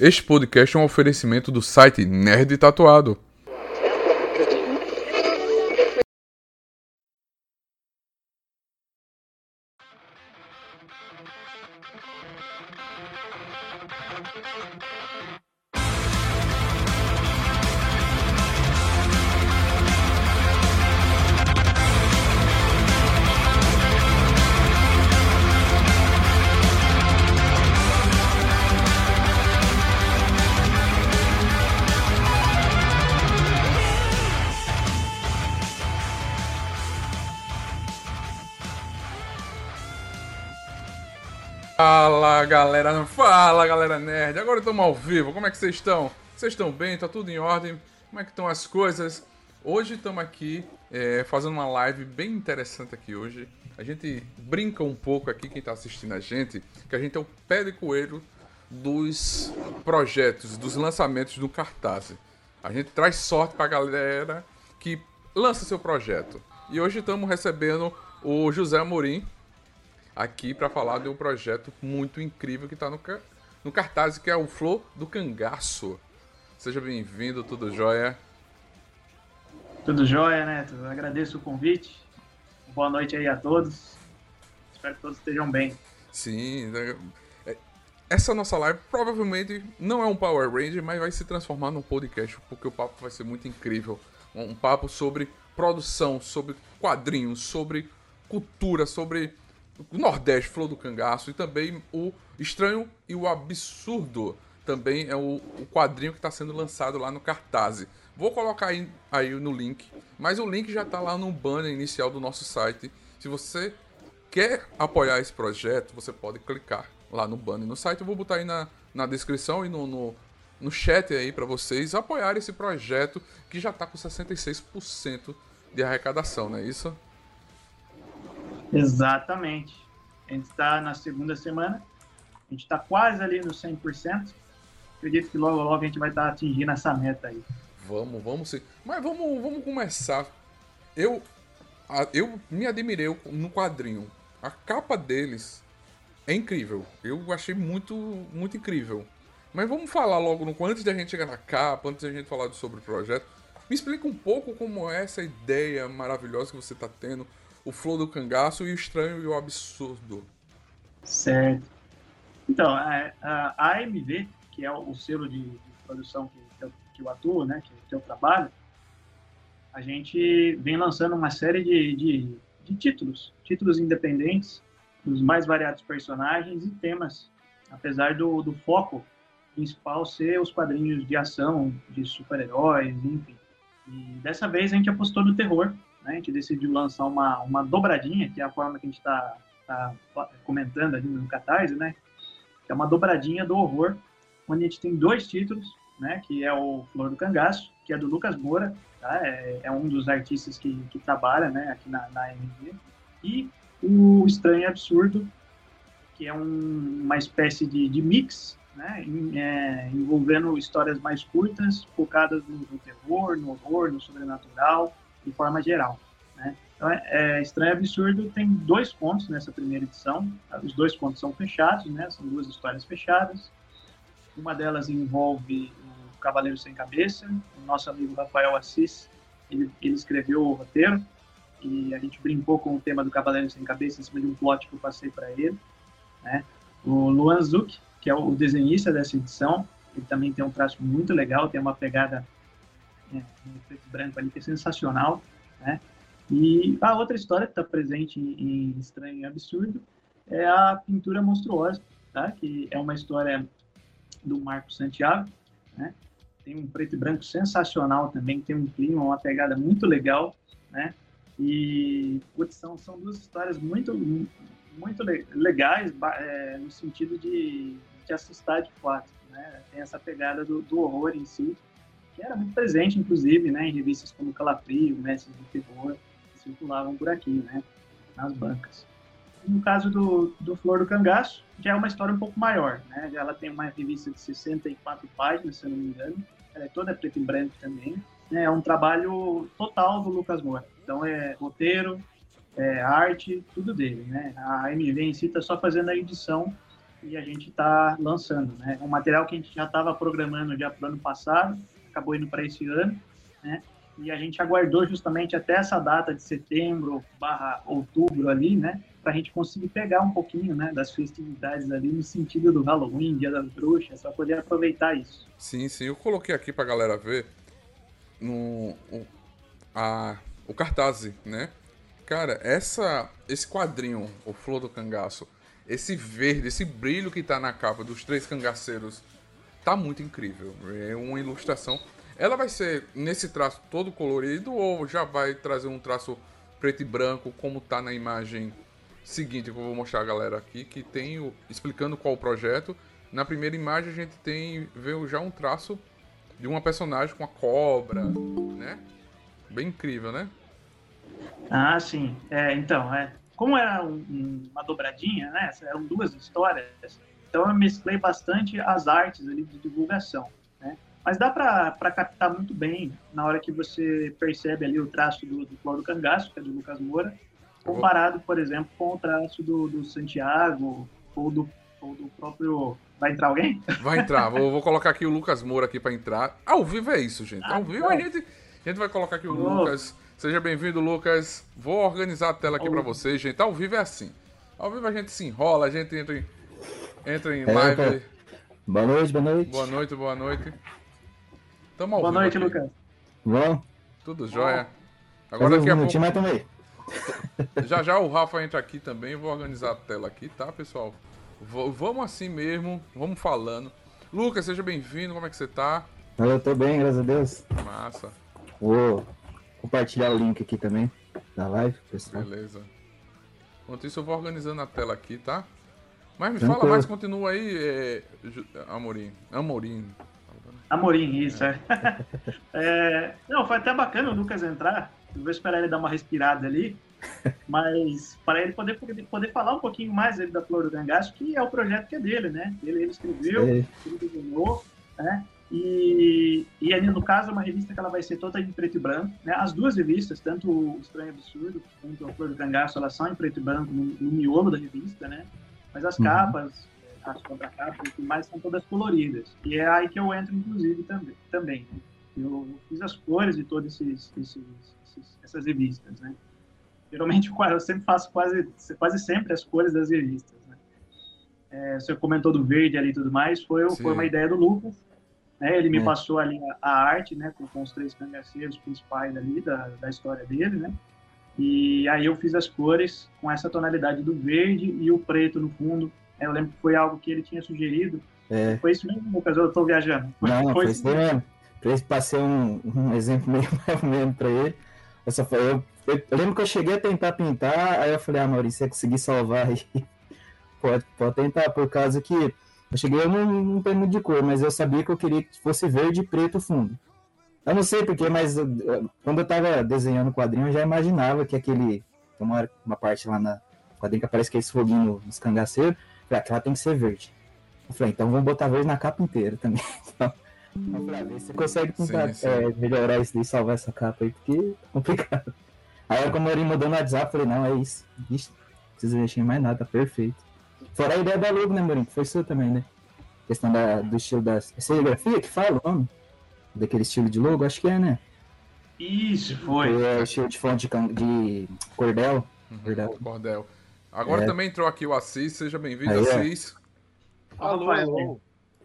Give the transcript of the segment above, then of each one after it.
Este podcast é um oferecimento do site Nerd Tatuado. Galera, fala galera nerd, agora estamos ao vivo, como é que vocês estão? Vocês estão bem? Tá tudo em ordem? Como é que estão as coisas? Hoje estamos aqui é, fazendo uma live bem interessante aqui hoje. A gente brinca um pouco aqui, quem está assistindo a gente, que a gente é o pé de coelho dos projetos, dos lançamentos do cartaz. A gente traz sorte para a galera que lança seu projeto. E hoje estamos recebendo o José Amorim, aqui para falar de um projeto muito incrível que está no, no cartaz, que é o Flor do Cangaço. Seja bem-vindo, tudo jóia? Tudo jóia, né? Eu agradeço o convite. Boa noite aí a todos. Espero que todos estejam bem. Sim, né? é, essa nossa live provavelmente não é um Power Ranger, mas vai se transformar num podcast, porque o papo vai ser muito incrível. Um papo sobre produção, sobre quadrinhos, sobre cultura, sobre o Nordeste, Flor do Cangaço, e também o Estranho e o Absurdo. Também é o, o quadrinho que está sendo lançado lá no cartaz. Vou colocar aí, aí no link, mas o link já está lá no banner inicial do nosso site. Se você quer apoiar esse projeto, você pode clicar lá no banner no site. Eu vou botar aí na, na descrição e no, no, no chat aí para vocês apoiarem esse projeto que já está com 66% de arrecadação, não é isso? Exatamente. A gente está na segunda semana, a gente está quase ali no 100%. Acredito que logo, logo a gente vai estar tá atingindo essa meta aí. Vamos, vamos sim. Mas vamos, vamos começar. Eu, eu me admirei no quadrinho. A capa deles é incrível. Eu achei muito, muito incrível. Mas vamos falar logo, antes da gente chegar na capa, antes da gente falar sobre o projeto. Me explica um pouco como é essa ideia maravilhosa que você está tendo o flow do cangaço e o estranho e o absurdo. Certo. Então, a, a AMV, que é o selo de, de produção que, eu, que eu atuo, né, que, que eu trabalho, a gente vem lançando uma série de, de, de títulos, títulos independentes, dos mais variados personagens e temas, apesar do, do foco principal ser os quadrinhos de ação, de super-heróis, enfim. E dessa vez a gente apostou no terror, né? A gente decidiu lançar uma, uma dobradinha, que é a forma que a gente está tá comentando ali no Catarse, né? Que é uma dobradinha do horror, onde a gente tem dois títulos, né? Que é o Flor do Cangaço, que é do Lucas Moura, tá? É, é um dos artistas que, que trabalha, né? Aqui na, na. E o Estranho Absurdo, que é um, uma espécie de, de mix, né? Em, é, envolvendo histórias mais curtas, focadas no, no terror, no horror, no sobrenatural, de forma geral. Né? Então, é, é Estranho Absurdo tem dois contos nessa primeira edição. Os dois contos são fechados, né? São duas histórias fechadas. Uma delas envolve o Cavaleiro Sem Cabeça. O nosso amigo Rafael Assis, ele, ele escreveu o roteiro e a gente brincou com o tema do Cavaleiro Sem Cabeça em cima de um plot que eu passei para ele. Né? O Luan Zuck, que é o desenhista dessa edição, ele também tem um traço muito legal, tem uma pegada é, um preto e branco ali, que é sensacional, né? E a outra história que está presente em, em Estranho e Absurdo é a Pintura Monstruosa, tá? Que é uma história do Marco Santiago, né? Tem um preto e branco sensacional também, tem um clima, uma pegada muito legal, né? E putz, são, são duas histórias muito muito legais é, no sentido de te assustar de fato, né? Tem essa pegada do, do horror em si, que era muito presente, inclusive, né, em revistas como Calafrio, Mestres do Terror, que circulavam por aqui, né, nas bancas. No caso do, do Flor do Cangaço, já é uma história um pouco maior, né, ela tem uma revista de 64 páginas, se eu não me engano, ela é toda preto e branco também, né, é um trabalho total do Lucas Moura. Então é roteiro, é arte, tudo dele, né. A MV em si está só fazendo a edição e a gente está lançando. Né? É um material que a gente já estava programando já para o ano passado, acabou indo para esse ano, né? e a gente aguardou justamente até essa data de setembro barra outubro ali, né? Para a gente conseguir pegar um pouquinho, né? Das festividades ali no sentido do Halloween, Dia das Bruxas, para poder aproveitar isso. Sim, sim. Eu coloquei aqui para galera ver no o, a, o cartaz, né? Cara, essa, esse quadrinho, o Flor do Cangaço, esse verde, esse brilho que tá na capa dos três cangaceiros, tá muito incrível. É uma ilustração. Ela vai ser nesse traço todo colorido ou já vai trazer um traço preto e branco, como tá na imagem seguinte que eu vou mostrar a galera aqui, que tem o, explicando qual o projeto. Na primeira imagem a gente tem vê já um traço de uma personagem com a cobra, né? Bem incrível, né? Ah, sim. É, então, é, como era um, uma dobradinha, né? Eram duas histórias, então eu mesclei bastante as artes ali de divulgação, né? Mas dá para captar muito bem na hora que você percebe ali o traço do, do Cláudio Cangaço, que é do Lucas Moura, comparado, por exemplo, com o traço do, do Santiago ou do, ou do próprio Vai entrar alguém? Vai entrar. vou, vou, colocar aqui o Lucas Moura aqui para entrar. Ao vivo é isso, gente. Ao vivo a gente, a gente vai colocar aqui o Lucas. Seja bem-vindo, Lucas. Vou organizar a tela aqui para vocês, gente. Ao vivo é assim. Ao vivo a gente se enrola, a gente entra em, entra em é, live. Boa noite, boa noite. Boa noite, boa noite. Tamo ao boa noite, aqui. Lucas. Bom. Tudo jóia. Agora daqui a pouco... Mas também. Já já o Rafa entra aqui também. Vou organizar a tela aqui, tá, pessoal? V vamos assim mesmo, vamos falando. Lucas, seja bem-vindo, como é que você tá? Eu tô bem, graças a Deus. Massa. Vou compartilhar o link aqui também da live, pessoal. Beleza. Enquanto isso, eu vou organizando a tela aqui, tá? Mas me Tranquilo. fala mais, continua aí, é, Amorim. Amorim. Amorim, isso, é. é. Não, foi até bacana o Lucas entrar. Eu vou esperar ele dar uma respirada ali. Mas para ele poder, poder falar um pouquinho mais ele da Flor do Cangaço, que é o projeto que é dele, né? Ele, ele escreveu, ele desenhou, né? E, e no caso, é uma revista que ela vai ser toda em preto e branco. Né? As duas revistas, tanto o Estranho Absurdo quanto a Flor do Cangaço, elas são em preto e branco no, no miolo da revista, né? Mas as uhum. capas, as contracapas e tudo mais são todas coloridas. E é aí que eu entro, inclusive, também. também. Eu, eu fiz as cores de todas esses, esses, esses, essas revistas, né? Geralmente eu sempre faço quase, quase sempre as cores das revistas. Né? É, você comentou do verde ali e tudo mais, foi, foi uma ideia do Lucas. Né? Ele me é. passou ali a, a arte, né, com, com, os três cangaceiros principais ali da, da história dele, né? E aí eu fiz as cores com essa tonalidade do verde e o preto no fundo. Eu lembro que foi algo que ele tinha sugerido. É. Foi isso mesmo, Lucas? Eu estou viajando. Foi, não, foi, isso mesmo. Eu passei um, um exemplo meio mesmo para ele. Eu, só, eu eu, eu, lembro que eu cheguei a tentar pintar, aí eu falei, ah, Maurício, você conseguir salvar aí, pode, pode tentar, por causa que eu cheguei, eu não, não tenho muito de cor, mas eu sabia que eu queria que fosse verde e preto fundo. Eu não sei porquê, mas quando eu tava desenhando o quadrinho, eu já imaginava que aquele. Tem uma, uma parte lá na quadrinho que aparece que é esse foguinho nos cangaceiros, falei, aquela tem que ser verde. Eu falei, então vamos botar verde na capa inteira também. Então, eu falei, ah, você consegue tentar sim, sim. É, melhorar isso e salvar essa capa aí, porque é complicado. Aí como ele mudou no WhatsApp, falei, não, é isso. Vixe, não precisa mexer em mais nada, tá perfeito. Fora a ideia da logo, né, Morinho? Que foi sua também, né? Questão da, do estilo da serigrafia que fala o nome? Daquele estilo de logo, acho que é, né? Isso, foi. É o estilo de fonte de, de cordel. Uhum, cordel. cordel. Agora é. também entrou aqui o Assis, seja bem-vindo, Assis. Alô, alô.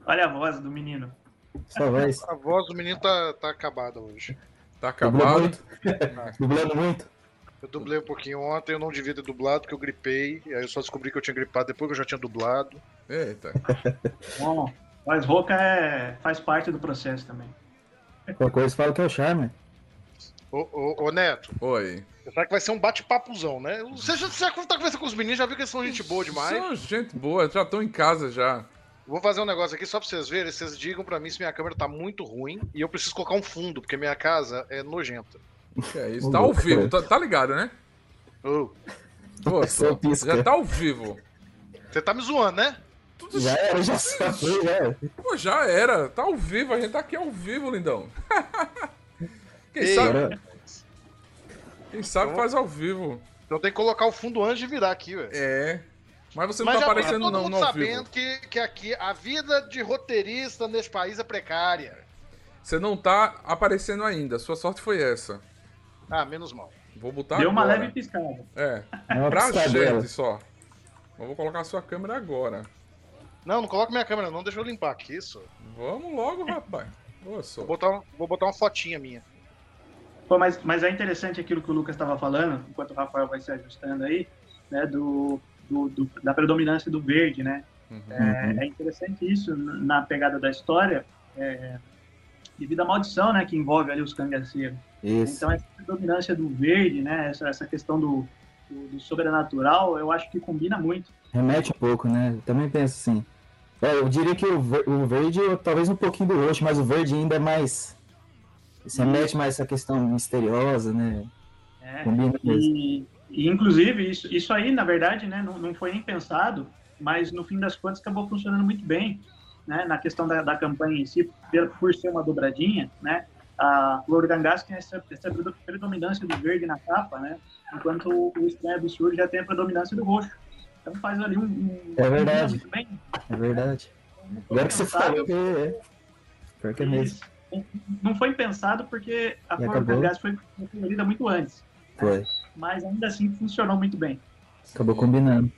Olha a voz do menino. Sua voz. A voz do menino tá, tá acabada hoje. Tá acabado. Dublando muito. Eu dublei um pouquinho ontem, eu não devia ter dublado, porque eu gripei. Aí eu só descobri que eu tinha gripado depois que eu já tinha dublado. Eita. Bom, mas Roca é... faz parte do processo também. Qualquer coisa fala que é o charme. Ô, ô, ô Neto. Oi. Será que vai ser um bate-papuzão, né? Você já, já tá conversando com os meninos, já viu que eles são gente boa demais? São gente boa, já estão em casa já. Vou fazer um negócio aqui só pra vocês verem. Vocês digam pra mim se minha câmera tá muito ruim e eu preciso colocar um fundo, porque minha casa é nojenta. É isso, tá ao vivo, tá, tá ligado, né? Oh. Pô, já tá ao vivo. Você tá me zoando, né? Tudo já era, já já Pô, já era. Tá ao vivo, a gente tá aqui ao vivo, lindão. Quem Ei, sabe. Era... Quem sabe então, faz ao vivo. Então tem que colocar o fundo antes de virar aqui, velho. É. Mas você não Mas tá aparecendo não, no ao sabendo que que aqui a vida de roteirista nesse país é precária. Você não tá aparecendo ainda. Sua sorte foi essa. Ah, menos mal. Vou botar Deu uma agora. leve piscada. É, uma pra gente só. Eu vou colocar a sua câmera agora. Não, não coloca minha câmera, não. Deixa eu limpar aqui isso. Vamos logo, rapaz. Boa. Vou botar, um- vou botar uma fotinha minha. Pô, mas, mas é interessante aquilo que o Lucas estava falando, enquanto o Rafael vai se ajustando aí, né, do, do- do- da predominância do verde, né? Uhum. É, é interessante isso na pegada da história, é, devido à maldição, né, que envolve ali os cangaceiros. Isso. Então essa predominância do verde, né, essa, essa questão do, do, do sobrenatural, eu acho que combina muito. Remete um pouco, né? Eu também penso assim. É, eu diria que o, ver- o verde, talvez um pouquinho do roxo, mas o verde ainda é mais. Se remete mais essa questão misteriosa, né? né? Combina mesmo. E, e, inclusive, isso, isso aí, na verdade, né, não, não foi nem pensado, mas no fim das contas acabou funcionando muito bem, né, na questão da, da campanha em si, por, por ser uma dobradinha, né, a Flor Gangás tem essa, essa predominância do verde na capa, né, enquanto o, o Estranho Absurdo já tem a predominância do roxo. Então faz ali um... um É verdade. É verdade. Não Agora que você pensado, falou, é. é. Pior que é mesmo. Não foi pensado porque a E Flor acabou. Gangás foi colorida muito antes, Foi. mas ainda assim funcionou muito bem. Acabou combinando.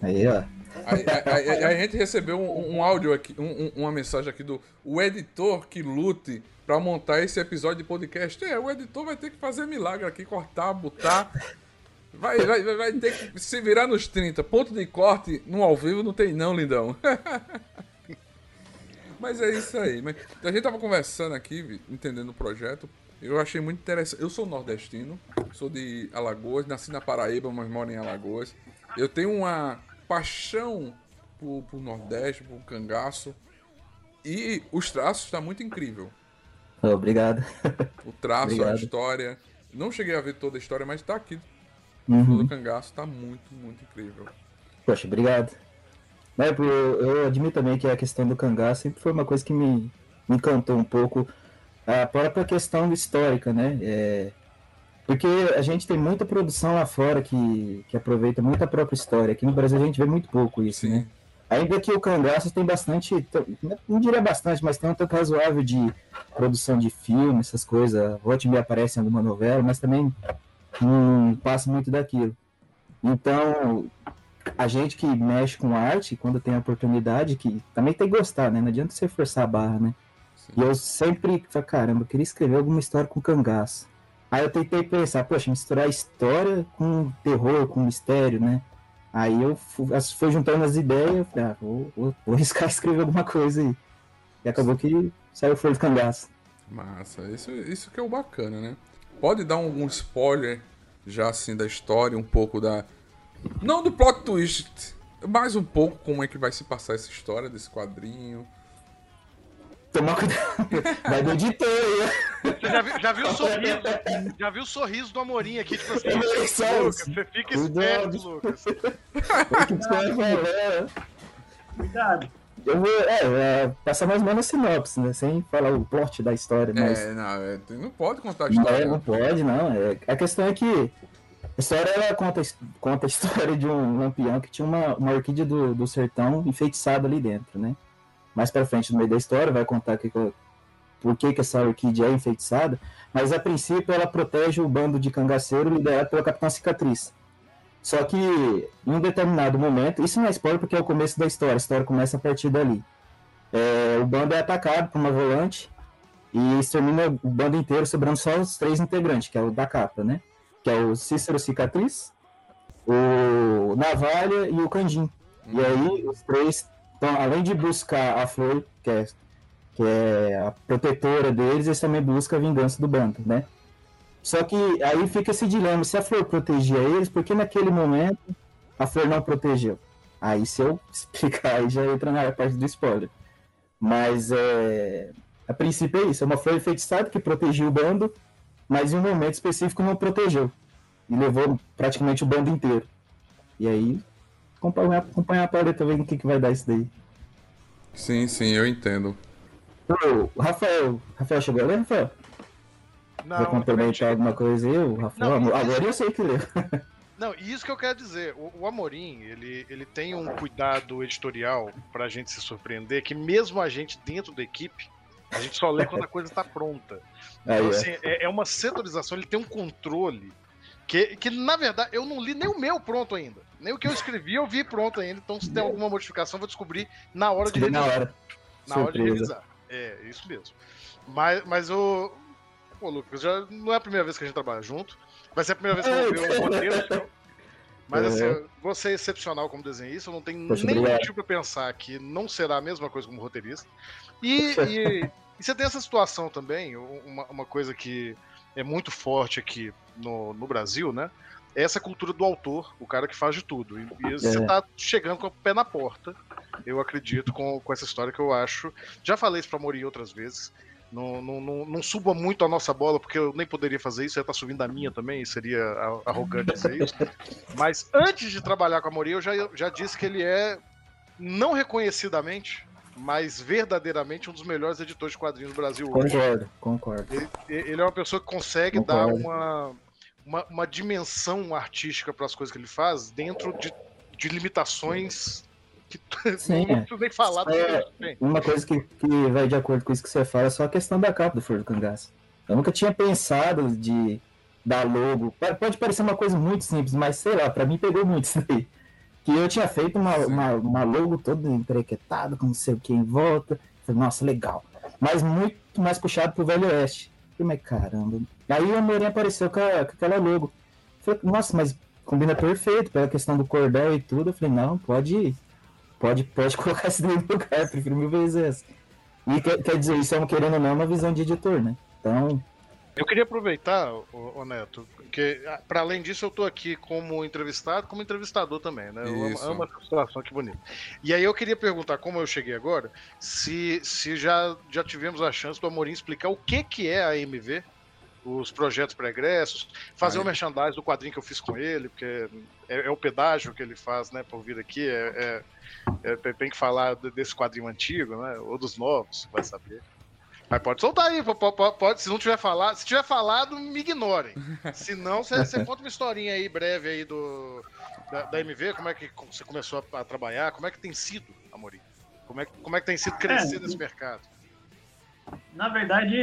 Aí, ó. Aí, aí- aí- aí a gente recebeu um, um áudio aqui, um- um- uma mensagem aqui do o editor que lute pra montar esse episódio de podcast. É, o editor vai ter que fazer milagre aqui, cortar, botar. Vai, vai, vai- vai ter que se virar nos 30. Ponto de corte no ao vivo não tem não, lindão. Mas é isso aí. Mas a gente tava conversando aqui, entendendo o projeto. Eu achei muito interessante. Eu sou nordestino, sou de Alagoas, nasci na Paraíba, mas moro em Alagoas. Eu tenho uma paixão por, por Nordeste, por cangaço. E os traços está muito incrível. Obrigado. O traço, a Obrigado. história. Não cheguei a ver toda a história, mas tá aqui. Uhum. Todo cangaço tá muito, muito incrível. Poxa, obrigado. Mas eu, eu admito também que a questão do cangaço sempre foi uma coisa que me, me encantou um pouco. A própria questão histórica, né? É, porque a gente tem muita produção lá fora que, que aproveita muito a própria história. Aqui no Brasil a gente vê muito pouco isso, Sim. né? Ainda que o cangaço tem bastante, não diria bastante, mas tem um tanto razoável de produção de filme, essas coisas. Volte me aparece em alguma novela, mas também não passa muito daquilo. Então, a gente que mexe com arte, quando tem a oportunidade, que também tem que gostar, né? Não adianta você forçar a barra, né? Sim. E eu sempre falei, caramba, eu queria escrever alguma história com cangaço. Aí eu tentei pensar, poxa, misturar história com terror, com mistério, né? Aí eu fu- as- fui juntando as ideias, eu falei, ah, vou, vou, vou arriscar escrever alguma coisa aí. E acabou que saiu Flor do Cangaço. Massa, isso, isso que é o bacana, né? Pode dar algum spoiler já assim da história, um pouco da. Não do plot twist, mais um pouco como é que vai se passar essa história desse quadrinho. Tomar cuidado. Vai do editor aí, né? Você já viu, já viu o sorriso? Já viu o sorriso do Amorim aqui, tipo assim. Lucas, você fica Cuidado. esperto, Lucas. Falar? Cuidado. Eu vou é, é, passar mais ou menos a sinopse, né? Sem falar o plot da história, mas. É, não, é, não pode contar a Não, história. é, não pode, não. É, a questão é que a história ela conta, conta a história de um lampião que tinha uma, uma orquídea do, do sertão enfeitiçada ali dentro, né? Mais pra frente, no meio da história, vai contar que, que- por que, que essa orquídea é enfeitiçada, mas a princípio ela protege o bando de cangaceiro liderado pela Capitã Cicatriz. Só que em um determinado momento, isso não é spoiler porque é o começo da história, a história começa a partir dali. É, o bando é atacado por uma volante e extermina o bando inteiro, sobrando só os três integrantes, que é o da capa, né? Que é o Cícero Cicatriz, o Navalha e o Candim. E aí os três, então, além de buscar a flor, que é, que é a protetora deles, eles também buscam a vingança do bando, né? Só que aí fica esse dilema, se a flor protegia eles, por que naquele momento a flor não protegeu? Aí se eu explicar, aí já entra na parte do spoiler. Mas é, a princípio é isso, é uma flor enfeitiçada que protegia o bando, mas em um momento específico não protegeu. E levou praticamente o bando inteiro. E aí, acompanhar, acompanhar a paleta, ver o que, que vai dar isso daí. Sim, sim, eu entendo. O Rafael, Rafael chegou a ler, Rafael? Não, também complementar alguma coisa aí, o Rafael? Não, Agora eu sei que leu. Não, e isso que eu quero dizer. O, o Amorim, ele, ele tem um cuidado editorial pra gente se surpreender, que mesmo a gente dentro da equipe, a gente só lê quando a coisa tá pronta. Então, é. assim, é, é uma setorização, ele tem um controle que, que, na verdade, eu não li nem o meu pronto ainda. Nem o que eu escrevi eu vi pronto ainda. Então, se tem alguma modificação, eu vou descobrir na hora de Descobri na revisar. hora. Na hora de revisar. É, isso mesmo. Mas, mas o. Pô, Lucas, já não é a primeira vez que a gente trabalha junto. Vai ser a primeira vez que eu vou ver o roteiro. então. Mas É. assim, você é excepcional como desenhista, eu não tenho Poxa, nem obrigado. motivo pra pensar que não será a mesma coisa como roteirista. E, e, e você tem essa situação também, uma, uma coisa que é muito forte aqui no, no Brasil, né? É essa cultura do autor, o cara que faz de tudo. E, e você É. tá chegando com o pé na porta, eu acredito, com, com essa história que eu acho. Já falei isso pra Mori outras vezes. Não, não, não, não suba muito a nossa bola, porque eu nem poderia fazer isso, ia estar subindo a minha também, seria arrogante dizer isso. Mas antes de trabalhar com a Mori, eu já, já disse que ele é, não reconhecidamente, mas verdadeiramente um dos melhores editores de quadrinhos do Brasil hoje. Concordo, concordo. Ele, ele é uma pessoa que consegue Concordo. dar uma, uma, uma dimensão artística para as coisas que ele faz dentro de, de limitações que Sim, não preciso nem falar do É. que. Uma coisa que, que vai de acordo com isso que você fala é só a questão da capa do Flor do Cangaço. Eu nunca tinha pensado de dar logo. Pode parecer uma coisa muito simples, mas sei lá, pra mim pegou muito isso daí. Que eu tinha feito uma, uma, uma logo toda emprequetada, com não sei o que em volta. Falei, nossa, legal. Mas muito mais puxado pro Velho Oeste. Falei, mas caramba. Aí o Amorim apareceu com, a- com aquela logo. Falei, nossa, mas combina perfeito pela questão do cordel e tudo. Eu falei, não, pode Pode, pode colocar isso daí no lugar, prefiro mil vezes essa. E quer, quer dizer, isso é um, querendo ou não, uma visão de editor, né? Então, Eu queria aproveitar, ô, ô Neto, porque ah, para além disso eu tô aqui como entrevistado, como entrevistador também, né? Eu amo, Isso. amo essa situação, que bonito. E aí eu queria perguntar, como eu cheguei agora, se, se já, já tivemos a chance do Amorim explicar o que, que é a AMV, os projetos pregressos, fazer o merchandising do quadrinho que eu fiz com ele, porque é, é o pedágio que ele faz, né, por vir aqui, é, é- é- tem- que falar de- desse quadrinho antigo, né, ou dos novos, vai saber. Mas pode soltar aí, po- po- po- pode, se não tiver falado, se tiver falado, me ignorem. Se não, você você conta uma historinha aí breve aí do da, da MV, como é que você começou a, a trabalhar, como é que tem sido, Amorim? Como é, que- como é que tem sido crescer É, nesse mercado? Na verdade,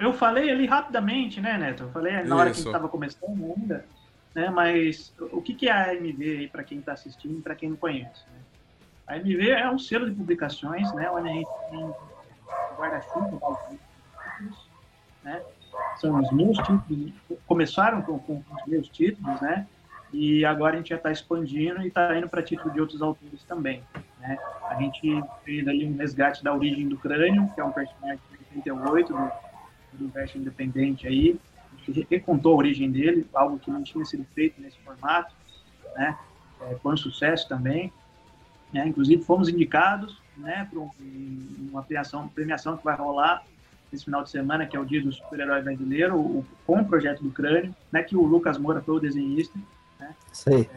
eu- falei ali rapidamente, né, Neto? Eu falei na hora que a Isso. gente estava começando ainda, né? Mas o que, que é a AMV aí para quem está assistindo, para quem não conhece? Né? A AMV é um selo de publicações, né? Onde a gente tem guarda-chuva, títulos, né? São os meus títulos, começaram com, com os meus títulos, né? E agora a gente já está expandindo e está indo para título de outros autores também. Né? A gente fez ali um resgate da origem do crânio, que é um personagem de 88 do, do verso independente aí. Gente recontou a origem dele, algo que não tinha sido feito nesse formato, né? É, foi um sucesso também. Né? Inclusive fomos indicados, né, para um, uma premiação, premiação que vai rolar esse final de semana, que é o Dia do Super-Herói Brasileiro, o, com o projeto do crânio, né, que o Lucas Moura foi o desenhista. isso aí.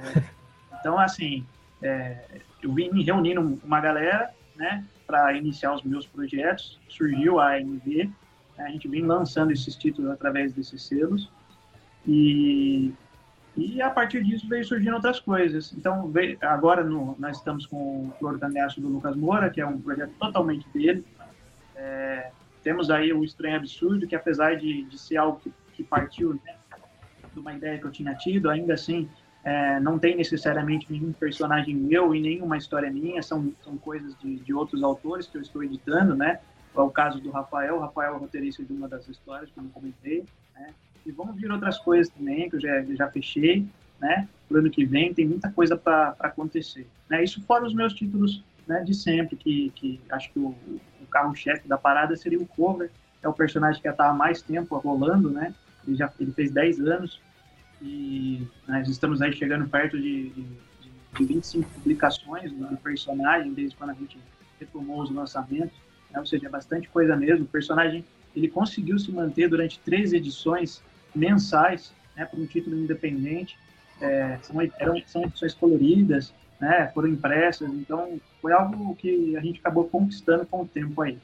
Então, assim, é, eu vim me reunindo uma galera, né, para iniciar os meus projetos. Surgiu a AMV, né, a gente vem lançando esses títulos através desses selos. E, e a partir disso veio surgindo outras coisas. Então, veio, agora no, nós estamos com o Flor do Lucas Moura, que é um projeto totalmente dele. É, temos aí o Estranho Absurdo, que apesar de, de ser algo que, que partiu né, de uma ideia que eu tinha tido, ainda assim é, não tem necessariamente nenhum personagem meu e nenhuma história minha, são, são coisas de, de outros autores que eu estou editando, né? É o caso do Rafael, o Rafael é roteirista de uma das histórias não comentei, né? E vão vir outras coisas também que eu já, já fechei, né? Pro ano que vem tem muita coisa para acontecer, né? Isso fora os meus títulos né, de sempre, que, que acho que o, o carro-chefe da parada seria o Cover, é o personagem que já está há mais tempo rolando, né? Ele já ele fez 10 anos, e nós estamos aí chegando perto de, de, de 25 publicações do personagem desde quando a gente retomou os lançamentos, né? ou seja, é bastante coisa mesmo. O personagem ele conseguiu se manter durante três edições mensais, né, por um título independente. É, são, eram, são edições coloridas, né, foram impressas, então foi algo que a gente acabou conquistando com o tempo aí.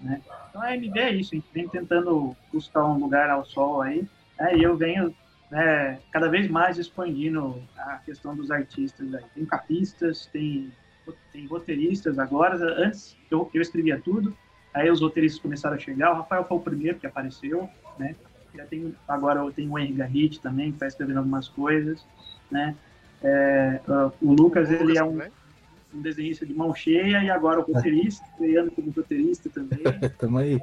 Né? Então a MD é isso, a gente vem tentando buscar um lugar ao sol aí, né, e eu venho né, cada vez mais expandindo a questão dos artistas aí. Tem capistas, tem, tem roteiristas agora. Antes eu, eu escrevia tudo, aí os roteiristas começaram a chegar. O Rafael foi o primeiro que apareceu, né? Já tem, agora eu tenho o Henry Garrit também, que está escrevendo algumas coisas, né? É, uh, o Lucas, ele é um, um desenhista de mão cheia e agora o roteirista, estreando como roteirista também. Tamo aí.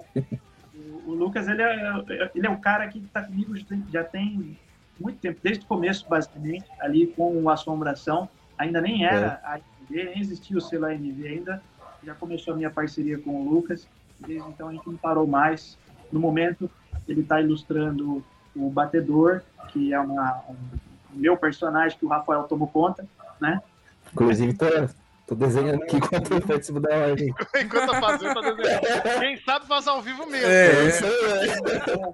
O, o Lucas, ele é, ele é um cara que está comigo já tem muito tempo, desde o começo, basicamente, ali com o Assombração. Ainda nem era é. a AMV, nem existia o selo AMV ainda. Já começou a minha parceria com o Lucas. Desde então a gente não parou mais. No momento, ele está ilustrando o Batedor, que é uma, um, meu personagem que o Rafael tomou conta, né? Inclusive, tô, tô desenhando aqui enquanto eu participo da live. enquanto eu faço, eu tô desenhando. Quem sabe faz ao vivo mesmo. É, é. isso aí.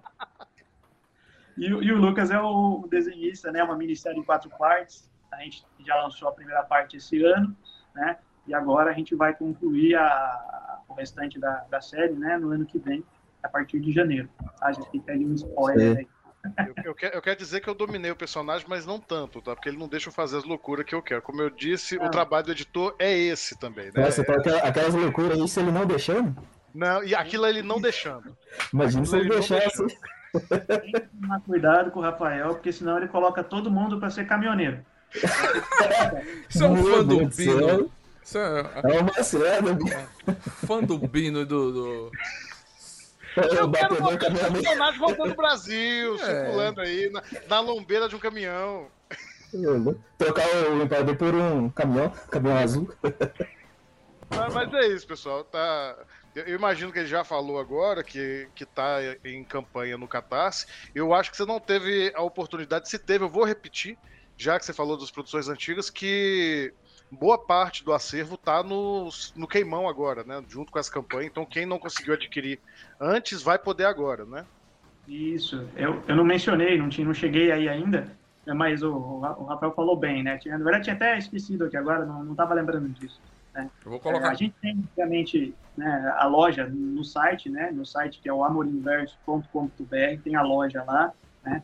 E, e, o Lucas é o desenhista, né? Uma minissérie em quatro partes. A gente já lançou a primeira parte esse ano, né? E agora a gente vai concluir a, o restante da, da série, né? No ano que vem, a partir de janeiro. A gente fica aí um spoiler aí. Eu, eu, quero, eu, quero, dizer que eu dominei o personagem, mas não tanto, tá? Porque ele não deixa eu fazer as loucuras que eu quero. Como eu disse, o trabalho do editor é esse também, né? Nossa, é... aquelas loucuras, isso ele não deixando? Não, e aquilo ele não deixando. Imagina se ele deixasse. Tem que tomar cuidado com o Rafael, porque senão ele coloca todo mundo para ser caminhoneiro. Isso é um fã do Bino. É... é uma cena. Fã do Bino do... do... Eu quero um personagem voltando pro Brasil, é. circulando aí na, na lombeira de um caminhão. Trocar o limpador por um caminhão, caminhão azul. Mas, mas é isso, pessoal. Tá, eu imagino que ele já falou agora que, que tá em campanha no Catarse. Eu acho que você não teve a oportunidade, se teve, eu vou repetir, já que você falou das produções antigas, que boa parte do acervo tá no, no queimão agora, né? Junto com as campanhas. Então quem não conseguiu adquirir antes vai poder agora, né? Isso. Eu, eu não mencionei, não, tinha, não cheguei aí ainda, mas o, o Rafael falou bem, né? Tinha, na verdade, tinha até esquecido aqui agora, não, não tava lembrando disso. Né? Eu vou colocar. É, a gente tem, obviamente, né, a loja no site, né? No site que é o amorinverso.com.br, tem a loja lá, né?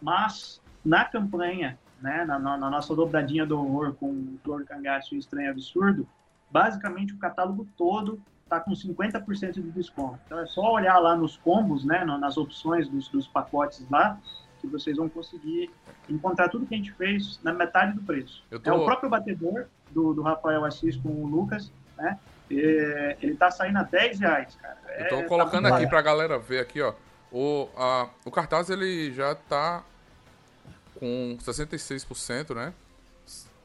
Mas na campanha, né, na, na, nossa dobradinha do horror com Flor Cangaço e Estranho Absurdo, basicamente o catálogo todo está com 50% de desconto. Então é só olhar lá nos combos, né, nas opções dos, dos pacotes lá, que vocês vão conseguir encontrar tudo que a gente fez na metade do preço. Tô... É o próprio batedor do, do Rafael Assis com o Lucas, né? E, ele tá saindo a 10 reais, cara. Eu tô é, colocando tá aqui pra galera ver aqui, ó. O, a, o cartaz ele já tá com 66%, né?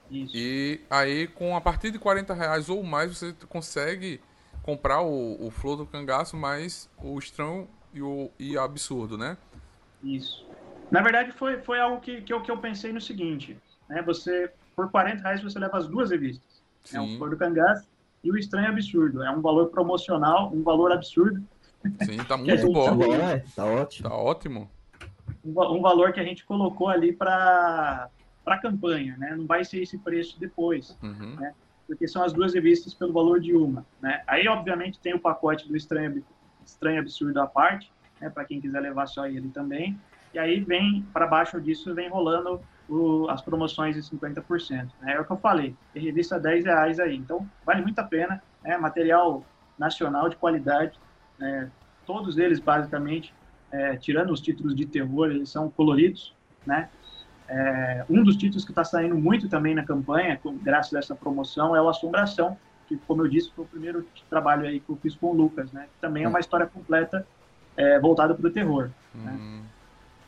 Isso. E aí, com a partir de 40 reais ou mais, você consegue comprar o, o Flor do Cangaço, mais o Estranho e o e Absurdo, né? Isso. Na verdade, foi, foi algo que, que, eu, que eu pensei no seguinte, né? Você, por 40 reais, você leva as duas revistas. Sim. É o Flor do Cangaço e o Estranho Absurdo. É um valor promocional, um valor absurdo. Sim, tá muito bom. É, tá ótimo. Tá ótimo. Um, valor que a gente colocou ali para a campanha, né? Não vai ser esse preço depois, uhum. né? Porque são as duas revistas pelo valor de uma, né? Aí, obviamente, tem o pacote do Estranho, Estranho Absurdo à parte, né? Para quem quiser levar só ele também. E aí vem, para baixo disso, vem rolando o, as promoções de 50%. Né? É o que eu falei, tem revista 10 reais aí. Então, vale muito a pena. É material nacional de qualidade. Né? Todos eles, basicamente, é, tirando os títulos de terror, eles são coloridos. Né? É, um dos títulos que está saindo muito também na campanha, com, graças a essa promoção, é o Assombração, que, como eu disse, foi o primeiro trabalho aí que eu fiz com o Lucas. Né? Também é uma história completa é, voltada para o terror. Né? Hum,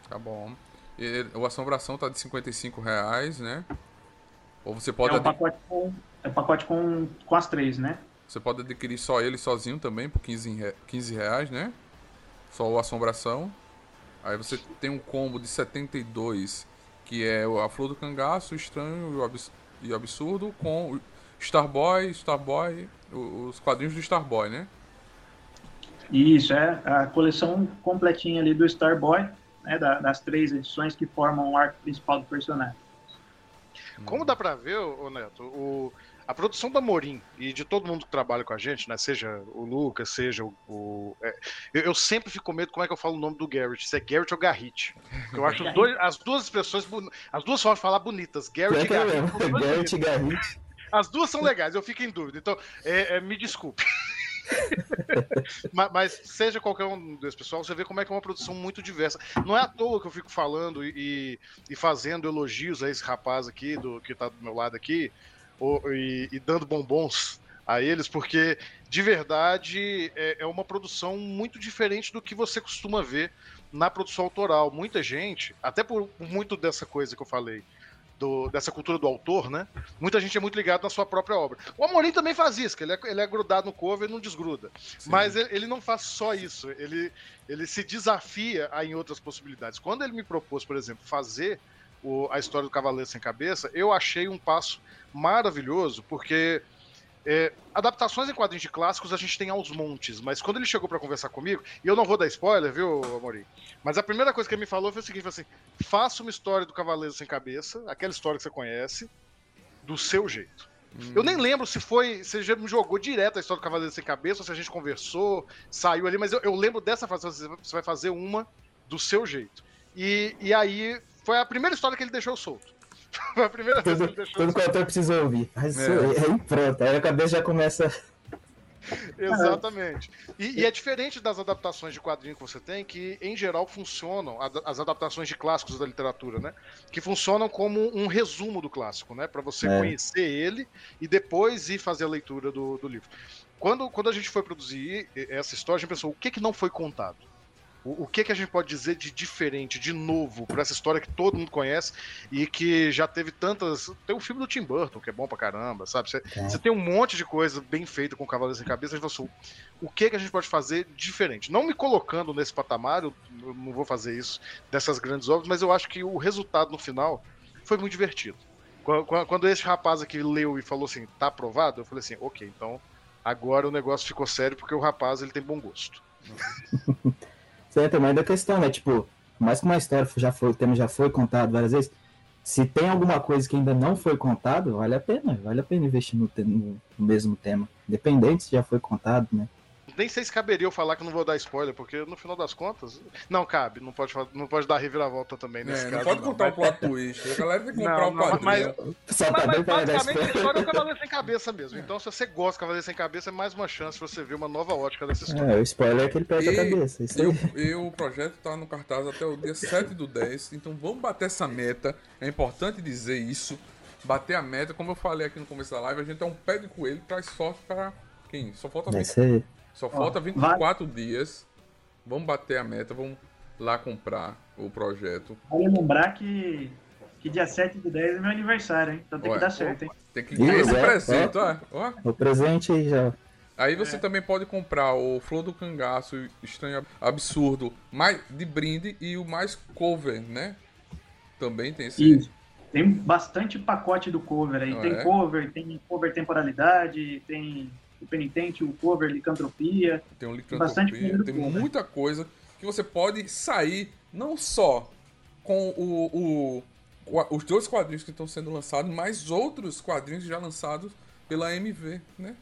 tá bom. E, o Assombração tá de 55 reais, né? Ou você pode... É um pacote, com, é um pacote com, com as três, né? Você pode adquirir só ele sozinho também por 15, 15 reais, né? Só o Assombração. Aí você tem um combo de 72, que é a Flor do Cangaço, o Estranho e o Absurdo, com o Starboy, Starboy, os quadrinhos do Starboy, né? Isso, é a coleção completinha ali do Starboy né, das três edições que formam o arco principal do personagem. Como dá pra ver, o Neto, o, a produção da Morim e de todo mundo que trabalha com a gente, né? Seja o Lucas, seja o. o é, eu, eu, sempre fico com medo como é que eu falo o nome do Garrett. Se é Garrett ou Garrett. Eu acho dois, as duas expressões, as duas formas de falar bonitas. Garrett e Garrett. Garrett e Garrett. As duas são legais, eu fico em dúvida. Então, é, é, me desculpe. mas, mas, seja qualquer um desses pessoal, você vê como é que é uma produção muito diversa. Não é à toa que eu fico falando e, e fazendo elogios a esse rapaz aqui, do, que tá do meu lado aqui, e, e dando bombons a eles, porque de verdade é, é, uma produção muito diferente do que você costuma ver na produção autoral. Muita gente, até por muito dessa coisa que eu falei, do, dessa cultura do autor, né? Muita gente é muito ligada na sua própria obra. O Amorim também faz isso, que ele é, ele é grudado no cover e não desgruda. Sim. Mas ele, ele, não faz só isso, ele, ele se desafia a, em outras possibilidades. Quando ele me propôs, por exemplo, fazer o, a história do Cavaleiro Sem Cabeça, eu achei um passo maravilhoso, porque é, adaptações em quadrinhos de clássicos a gente tem aos montes, mas quando ele chegou para conversar comigo, e eu não vou dar spoiler, viu, Amorim? Mas a primeira coisa que ele me falou foi o seguinte: assim, faça uma história do Cavaleiro Sem Cabeça, aquela história que você conhece, do seu jeito. Hum. Eu nem lembro se foi. Se já me jogou direto a história do Cavaleiro Sem Cabeça, ou se a gente conversou, saiu ali, mas eu, eu lembro dessa frase: você vai fazer uma do seu jeito. E, e aí foi a primeira história que ele deixou solto. Foi a primeira vez que ele deixou Tudo que o autor precisa ouvir. Aí, é. aí pronto, aí a cabeça já começa. Exatamente. E, e, é diferente das adaptações de quadrinho que você tem, que em geral funcionam, as adaptações de clássicos da literatura, né? Que funcionam como um resumo do clássico, né? Para você é. conhecer ele e depois ir fazer a leitura do, do livro. Quando, quando a gente foi produzir essa história, a gente pensou: o que, que não foi contado? O, o que, que a gente pode dizer de diferente, de novo, para essa história que todo mundo conhece e que já teve tantas. Tem o filme do Tim Burton, que é bom pra caramba, sabe? Você, é. tem um monte de coisa bem feita com Cavaleiros Sem Cabeça. A gente falou assim, o que, que a gente pode fazer diferente? Não me colocando nesse patamar, eu, eu não vou fazer isso dessas grandes obras, mas eu acho que o resultado no final foi muito divertido. Quando, quando esse rapaz aqui leu e falou assim, tá aprovado, eu falei assim, ok, então agora o negócio ficou sério porque o rapaz ele tem bom gosto. Entra mais da questão, né? Tipo, mais que uma história já foi, o tema já foi contado várias vezes, se tem alguma coisa que ainda não foi contado, vale a pena, vale a pena investir no, no, no mesmo tema. Independente se já foi contado, né? Nem sei se caberia eu falar que não vou dar spoiler, porque no final das contas. Não cabe, não pode, não pode dar reviravolta também nesse é, caso. Não pode contar o plot twist. A galera tem que comprar o um quadrinho. Mas, mas, mas, mas basicamente a história é o Cavaleiro Sem Cabeça mesmo. Então, se você gosta do Cavaleiro Sem Cabeça, é mais uma chance de você ver uma nova ótica dessa história. É, o spoiler é que ele perde a cabeça. E o, e, o, projeto tá no cartaz até o dia 7 do 10. Então vamos bater essa meta. É importante dizer isso. Bater a meta, como eu falei aqui no começo da live, a gente é um pé de coelho, traz sorte para quem? Só falta é isso aí. Só Ó, falta 24 vai... dias. Vamos bater a meta, vamos lá comprar o projeto. Vale lembrar que, que dia 7 do 10 é meu aniversário, hein? Então tem Ué, que dar certo, hein? Tem que ganhar esse é, presente, ó. ó. O presente aí já. Aí você é. também pode comprar o Flor do Cangaço, Estranho Absurdo, mais de brinde e o mais cover, né? Também tem esse. Isso. Tem bastante pacote do cover aí. tem é? cover, tem cover temporalidade, tem o Penitente, o Cover, Licantropia. Tem um Licantropia, tem muita coisa que você pode sair não só com o, o, os dois quadrinhos que estão sendo lançados, mas outros quadrinhos já lançados pela MV, né?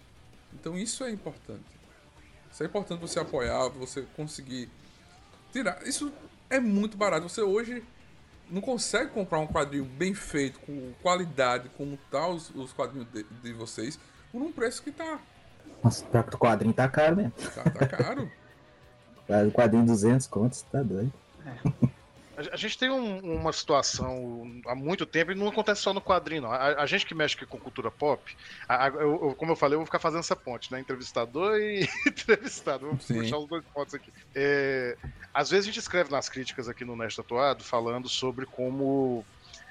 Então isso é importante. Isso é importante você apoiar, você conseguir tirar. Isso é muito barato. Você hoje não consegue comprar um quadrinho bem feito, com qualidade, como tá os, os quadrinhos de, de vocês, por um preço que tá nossa, o quadrinho tá caro mesmo. Tá, tá caro. o quadrinho 200 contos, tá doido. É. A gente tem um, uma situação há muito tempo e não acontece só no quadrinho, não. A, a gente que mexe com cultura pop, a, a, eu, como eu falei, eu vou ficar fazendo essa ponte, né? Entrevistador e entrevistado. Vamos Sim. puxar os dois pontos aqui. É, às vezes a gente escreve nas críticas aqui no Nesta Atuado falando sobre como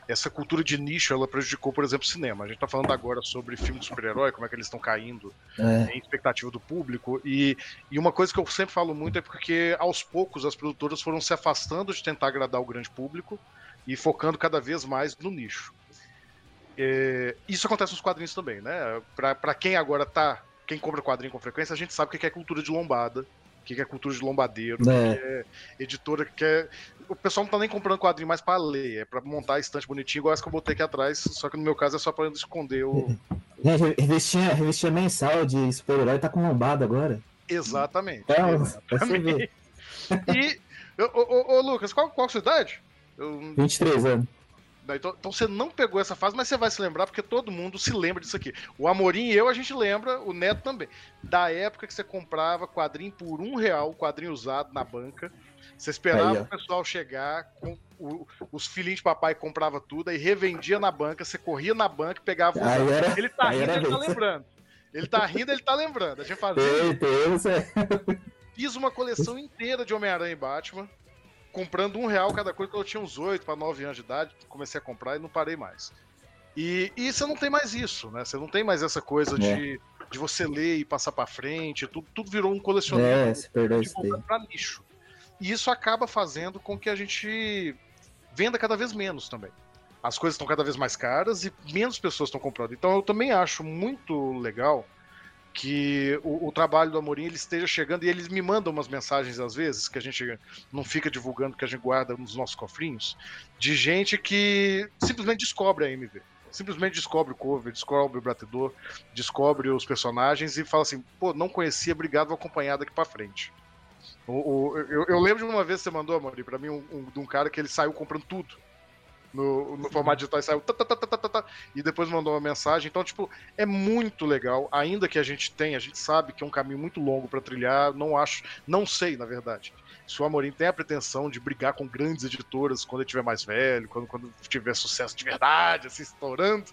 essa cultura de nicho ela prejudicou, por exemplo, o cinema. A gente está falando agora sobre filmes de super-herói, como é que eles estão caindo é. em expectativa do público. E, e uma coisa que eu sempre falo muito é porque aos poucos as produtoras foram se afastando de tentar agradar o grande público e focando cada vez mais no nicho. É, isso acontece nos quadrinhos também, né? Para quem agora tá. Quem compra quadrinho com frequência, a gente sabe o que é cultura de lombada, que é cultura de lombadeiro, é. que é editora que quer o pessoal não tá nem comprando quadrinho mais pra ler, é pra montar a estante bonitinho, igual essa que eu botei aqui atrás, só que no meu caso é só pra esconder o, Gente, revistinha, revistinha mensal de super-herói tá com lombada agora. Exatamente. Então, exatamente. E, ô, ô, ô, Lucas, qual, qual a sua idade? Eu, 23 anos. Não, Então, então você não pegou essa fase, mas você vai se lembrar porque todo mundo se lembra disso aqui. O Amorim e eu, a gente lembra, o Neto também. Da época que você comprava quadrinho por um real, quadrinho usado na banca. Você esperava Aí, o pessoal chegar, com o- os filhinhos de papai comprava tudo, aí revendia na banca, você corria na banca e pegava Aí era. Ele tá rindo, ele tá lembrando. Ele tá rindo, ele tá lembrando. A gente fazia. Fiz uma coleção inteira de Homem-Aranha e Batman, comprando um real cada coisa, quando eu tinha uns 8 para 9 anos de idade, comecei a comprar e não parei mais. E, e você não tem mais isso, né? Você não tem mais essa coisa de, de você ler e passar para frente, tudo, tudo virou um colecionismo É, se perdeu esse pra lixo. E isso acaba fazendo com que a gente venda cada vez menos também. As coisas estão cada vez mais caras e menos pessoas estão comprando. Então eu também acho muito legal que o, o trabalho do Amorim ele esteja chegando e eles me mandam umas mensagens às vezes que a gente não fica divulgando, que a gente guarda nos nossos cofrinhos, de gente que simplesmente descobre a MV. Simplesmente descobre o cover, descobre o batedor, descobre os personagens e fala assim: pô, não conhecia, obrigado, vou acompanhar daqui pra frente. O, o- eu, eu lembro de uma vez que você mandou, Amori, pra mim, um, um- de um cara que ele saiu comprando tudo. No, no formato digital, e saiu tá, tá, tá, e depois mandou uma mensagem. Então, tipo, é muito legal. Ainda que a gente tenha, a gente sabe que é um caminho muito longo pra trilhar. Não acho, não sei, na verdade. Se o Amorim tem a pretensão de brigar com grandes editoras quando ele tiver mais velho, quando, quando tiver sucesso de verdade, assim, estourando.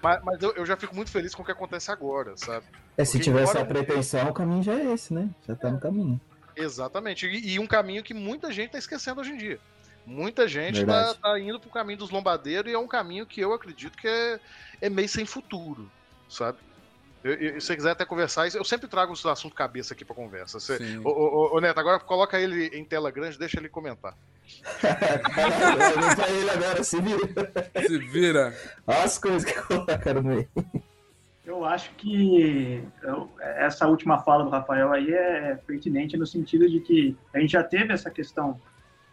Mas, mas eu, eu já fico muito feliz com o que acontece agora, sabe? É, se Porque tiver essa pretensão, o caminho já é esse, né? Já tá no caminho. Exatamente. E, e um caminho que muita gente está esquecendo hoje em dia. Muita gente está tá indo pro caminho dos lombadeiros e é um caminho que eu acredito que é, é meio sem futuro, sabe? Eu- eu- se você quiser até conversar, eu sempre trago o assunto cabeça aqui pra conversa. Você, ô, ô, ô, ô, Neto, agora coloca ele em tela grande, deixa ele comentar. Ele agora, se vira. Se vira. Olha as coisas que colocaram no meio. Eu acho que essa última fala do Rafael aí é pertinente no sentido de que a gente já teve essa questão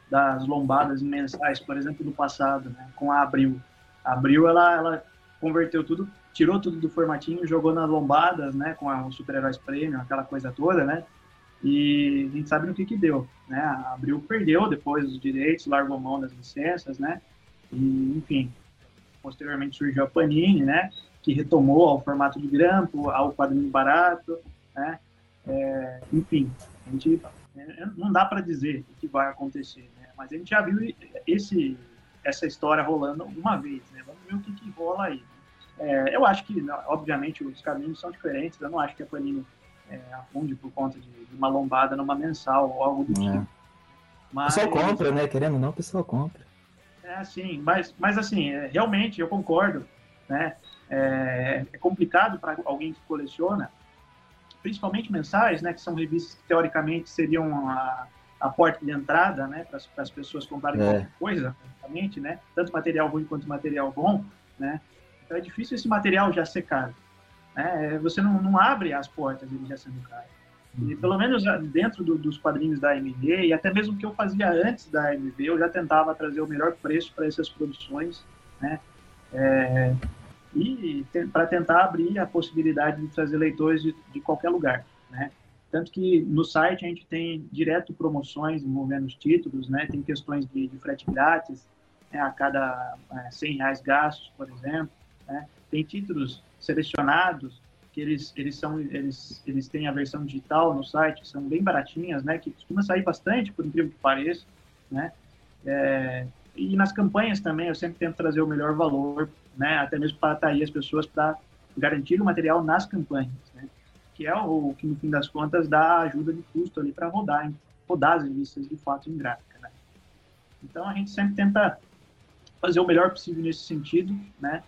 das lombadas mensais, por exemplo, do passado, né, com a Abril. A Abril, ela, ela converteu tudo, tirou tudo do formatinho, jogou nas lombadas, né, com a- os super-heróis premium, aquela coisa toda, né, e a gente sabe no que que deu, né, a Abril perdeu depois os direitos, largou mão das licenças, né, e, enfim, posteriormente surgiu a Panini, né, que retomou ao formato de grampo, ao quadrinho barato, né? É, enfim, a gente é, não dá para dizer o que vai acontecer, né? Mas a gente já viu esse essa história rolando uma vez, né? Vamos ver o que, que rola aí. É, eu acho que, obviamente, os caminhos são diferentes. Eu não acho que a Panini é, afunde por conta de, de uma lombada numa mensal ou algo do tipo. É. O Mas, pessoal compra, né? Querendo ou não, o pessoal compra. é assim, mas, mas assim, é, realmente eu concordo, né? É, é complicado para alguém que coleciona, principalmente mensais, né? Que são revistas que teoricamente seriam a, a porta de entrada, né? Para as pessoas comprarem É. qualquer coisa, praticamente, né? Tanto material ruim quanto material bom, né? Então é difícil esse material já ser caro. Né? Você não, não abre as portas ele já sendo caro. E pelo menos ah, dentro do- dos quadrinhos da AMV, e até mesmo o que eu fazia antes da AMV, eu já tentava trazer o melhor preço para essas produções, né? É, e para tentar abrir a possibilidade de trazer leitores de, de qualquer lugar, né? Tanto que no site a gente tem direto promoções envolvendo os títulos, né? Tem questões de, de frete grátis né? a cada é, 100 reais gastos, por exemplo, né? Tem títulos selecionados que eles eles são eles eles têm a versão digital no site, que são bem baratinhas, né? Que costuma sair bastante, por incrível que pareça, né? É, e nas campanhas também eu sempre tento trazer o melhor valor, né? Até mesmo para atrair as pessoas para garantir o material nas campanhas, né? Que é o que no fim das contas dá ajuda de custo ali para rodar, rodar as revistas de fato em gráfica, né? Então a gente sempre tenta fazer o melhor possível nesse sentido, né?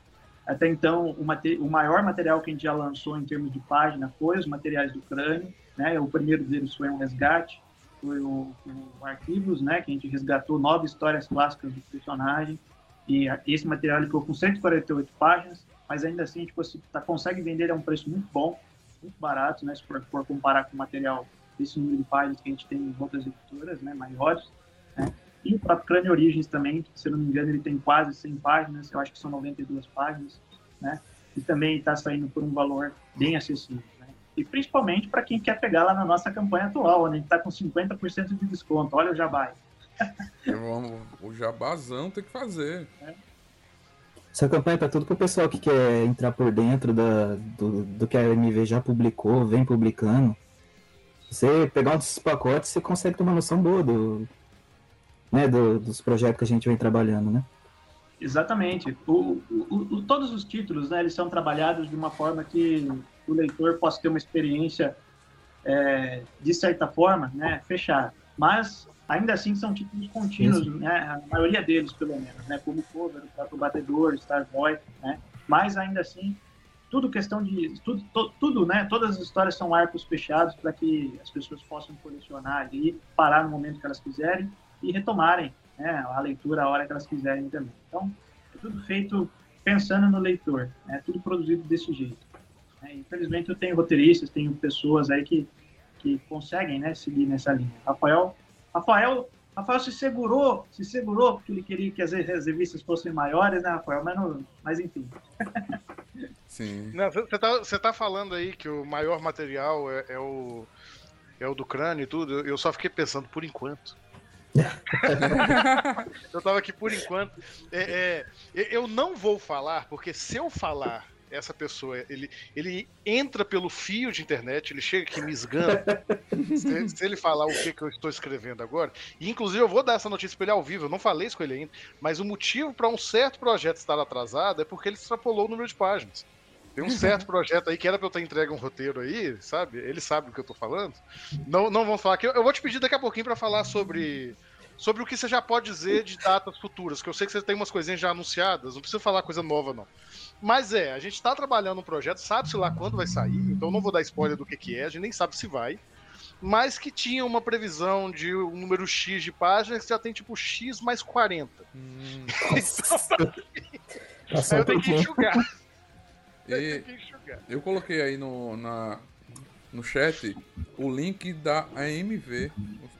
Até então, o, o maior material que a gente já lançou em termos de página foi os materiais do crânio, né? O primeiro deles foi um resgate, foi o, o Arquivos, né? Que a gente resgatou nove histórias clássicas do personagem. E esse material ficou com 148 páginas, mas ainda assim a gente tá- consegue vender a um preço muito bom, muito barato, né? Se for, for comparar com o material desse número de páginas que a gente tem em outras editoras, né? Maiores. Né? E o próprio Crânio Origens também, que, se eu não me engano, ele tem quase 100 páginas, eu acho que são 92 páginas, né? e também está saindo por um valor bem acessível. Né? E principalmente para quem quer pegar lá na nossa campanha atual, onde a gente está com 50% de desconto. Olha o jabá. o jabazão tem que fazer. É. Essa campanha para tudo que o pessoal que quer entrar por dentro da, do, do que a MV já publicou, vem publicando. Você pegar um desses pacotes, você consegue ter uma noção boa do, né, do, dos projetos que a gente vem trabalhando, né? Exatamente. O, o, o, todos os títulos, né, eles são trabalhados de uma forma que o leitor possa ter uma experiência, é, de certa forma, né, fechada. Mas ainda assim são títulos contínuos, Isso. né? A maioria deles, pelo menos, né? Como Cover, o próprio Batedor, Starboy, né? Mas ainda assim, tudo questão de tudo, to, tudo, né? Todas as histórias são arcos fechados para que as pessoas possam colecionar ali, parar no momento que elas quiserem e retomarem né, a leitura a hora que elas quiserem também. Então, é tudo feito pensando no leitor, é né, tudo produzido desse jeito. Né? Infelizmente, eu tenho roteiristas, tenho pessoas aí que, que conseguem né, seguir nessa linha. Rafael Rafael, Rafael se segurou, se segurou porque ele queria que as, as revistas fossem maiores, né, Rafael? Mas, não, mas enfim. Sim. Você tá, tá falando aí que o maior material é, é, o, é o do crânio e tudo. Eu só fiquei pensando, por enquanto. eu tava aqui por enquanto. É, é, eu não vou falar, porque se eu falar essa pessoa, ele, ele entra pelo fio de internet, ele chega aqui me esgana. se, se, ele falar o que, que eu estou escrevendo agora, e inclusive eu vou dar essa notícia para ele ao vivo, eu não falei isso com ele ainda, mas o motivo para um certo projeto estar atrasado é porque ele extrapolou o número de páginas. Tem um certo projeto aí que era pra eu estar entregue um roteiro aí, sabe? Ele sabe do que eu tô falando. Não, não vamos falar aqui. Eu vou te pedir daqui a pouquinho para falar sobre sobre o que você já pode dizer de datas futuras, que eu sei que você tem umas coisinhas já anunciadas, não precisa falar coisa nova, não. Mas é, a gente está trabalhando um projeto, sabe-se lá quando vai sair, então não vou dar spoiler do que, que é, a gente nem sabe se vai. Mas que tinha uma previsão de um número X de páginas que já tem tipo X mais 40. Hum, então, eu tenho que enxugar. E eu, que enxugar. eu coloquei aí no, na, no chat o link da AMV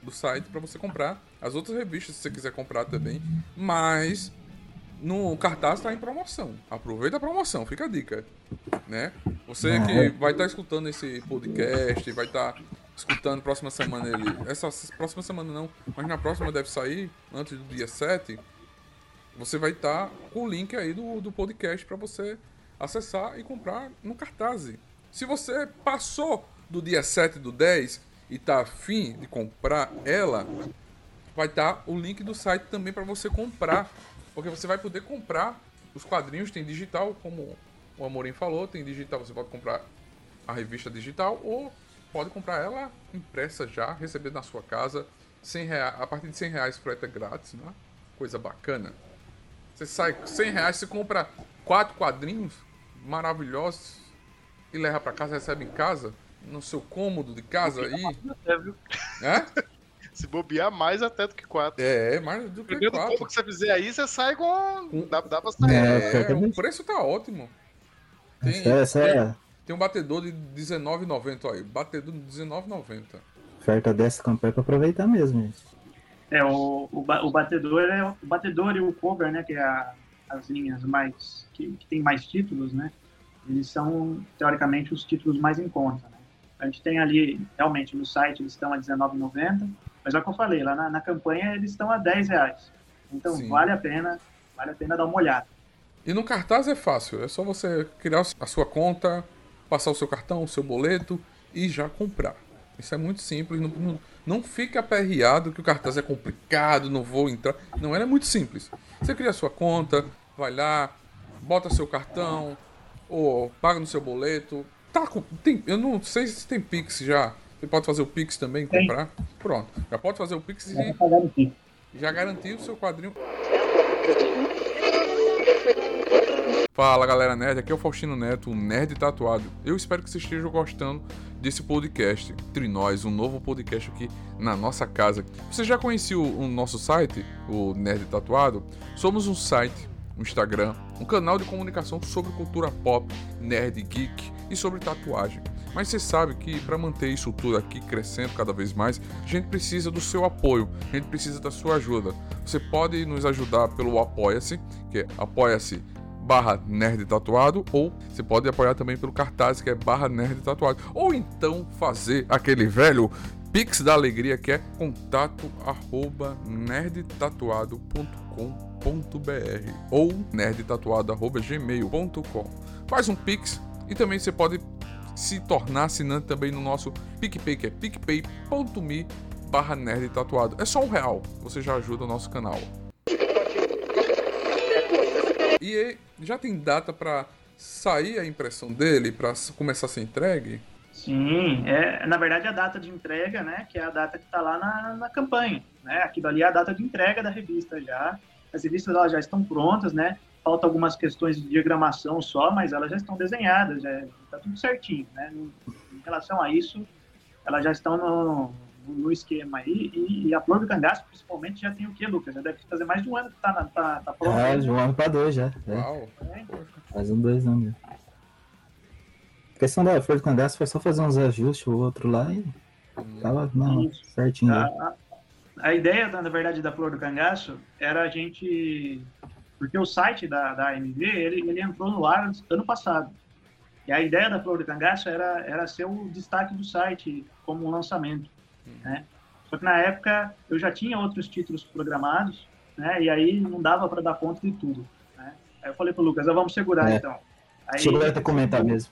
do site para você comprar as outras revistas se você quiser comprar também. Mas no cartaz está em promoção. Aproveita a promoção, fica a dica. Né? Você que vai estar tá escutando esse podcast, vai estar tá escutando próxima semana ele. Essa próxima semana não, mas na próxima deve sair, antes do dia 7. Você vai estar tá com o link aí do, do podcast para você acessar e comprar no cartaz. Se você passou do dia 7 do 10 e tá afim de comprar ela, vai estar o link do site também para você comprar porque você vai poder comprar os quadrinhos, tem digital, como o Amorim falou, tem digital, você pode comprar a revista digital ou pode comprar ela impressa já, receber na sua casa. 100 reais, a partir de 100 reais frete é grátis, né? Coisa bacana. Você sai 100 reais, você compra quatro quadrinhos maravilhosos e leva para casa, recebe em casa, no seu cômodo de casa aí. É? Se bobear mais até do que 4. É, mais do que 4. Primeiro que você fizer aí, você sai com. Dá, dá pra sair. É, é, o preço tá ótimo. Tem, essa é... tem um batedor de R$19,90 aí. Batedor de R$19,90. Oferta dessa campanha pra aproveitar mesmo, gente. É, o, o, o, batedor é o batedor e o cover, né? Que é a, as linhas mais. Que, que tem mais títulos, né? Eles são, teoricamente, os títulos mais em conta. Né? A gente tem ali, realmente, no site eles estão a R$19,90 mas é o que eu falei, lá na, na campanha eles estão a 10 reais. Então Sim. vale a pena, vale a pena dar uma olhada. E no cartaz é fácil, é só você criar a sua conta, passar o seu cartão, o seu boleto e já comprar. Isso é muito simples, não, não, não fica aperreado que o cartaz é complicado, não vou entrar. Não, é muito simples. Você cria a sua conta, vai lá, bota seu cartão, ou paga no seu boleto. Tá, tem, eu não sei se tem Pix já. Você pode fazer o Pix também, comprar. Pronto. Já pode fazer o Pix e já garantir o seu quadrinho. Fala galera nerd, aqui é o Faustino Neto, o Nerd Tatuado. Eu espero que vocês estejam gostando desse podcast. Entre nós, um novo podcast aqui na nossa casa. Você já conhecia o, o nosso site, o Nerd Tatuado? Somos um site, um Instagram, um canal de comunicação sobre cultura pop, nerd, geek e sobre tatuagem. Mas você sabe que para manter isso tudo aqui crescendo cada vez mais, a gente precisa do seu apoio, a gente precisa da sua ajuda. Você pode nos ajudar pelo Apoia-se, que é apoia-se barra nerd tatuado ou você pode apoiar também pelo cartaz que é barra nerd tatuado ou então fazer aquele velho Pix da Alegria que é contato arroba nerdtatuado.com.br ou nerdtatuado.gmail.com Faz um Pix e também você pode se tornar assinante também no nosso PicPay, que é picpay.me barra nerd tatuado. É só um real, você já ajuda o nosso canal. E já tem data para sair a impressão dele, para começar a ser entregue? Sim, é, na verdade a data de entrega, né, que é a data que está lá na, na campanha, né, aquilo ali é a data de entrega da revista já, as revistas elas já estão prontas, né, falta algumas questões de diagramação só, mas elas já estão desenhadas, já está tudo certinho, né, em relação a isso, elas já estão no, no esquema aí, e, e, a Flor do Cangaço, principalmente, já tem o que, Lucas? Já deve fazer mais de um ano que está tá, tá pronto. É, de um ano para dois já. É. Uau. É. Faz um dois anos. A questão da Flor do Cangaço foi só fazer uns ajustes, o outro lá, e tava não, certinho. A, a, a, ideia, na verdade, da Flor do Cangaço era a gente... Porque o site da, da AMV, ele, ele entrou no ar ano passado. E a ideia da Flor do Cangaço era, era ser o destaque do site como um lançamento. Né? Só que na época eu já tinha outros títulos programados, né? E aí não dava para dar conta de tudo. Né? Aí eu falei pro Lucas, ah, vamos segurar é. então. Aí, Chegou a comentar mesmo.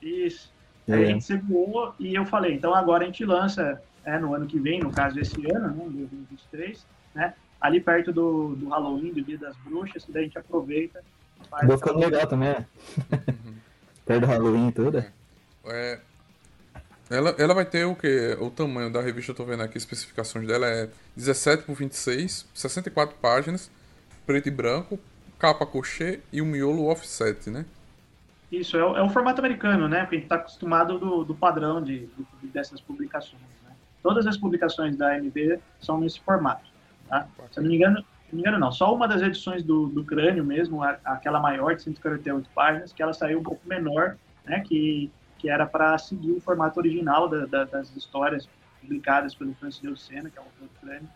Isso. É. Aí a gente segurou e eu falei, então agora a gente lança é, no ano que vem, no caso esse ano, né, 2023, né? Ali perto do, do Halloween, do Dia das Bruxas, que daí a gente aproveita. Faz ficando legal também, né? perto do Halloween e tudo. É, ela, ela vai ter o que? O tamanho da revista, eu tô vendo aqui, especificações dela é 17 por 26, 64 páginas, preto e branco, capa cochê e um miolo offset, né? Isso, é o, é o formato americano, né? Porque a gente está acostumado do, do padrão de, de, dessas publicações. Né? Todas as publicações da AMB são nesse formato. Tá? Se eu não me engano, não me engano não, só uma das edições do, do Crânio mesmo, aquela maior de 148 páginas, que ela saiu um pouco menor, né? Que que era para seguir o formato original da, da, das histórias publicadas pelo Francis Del Sena, que é o autor do crânio,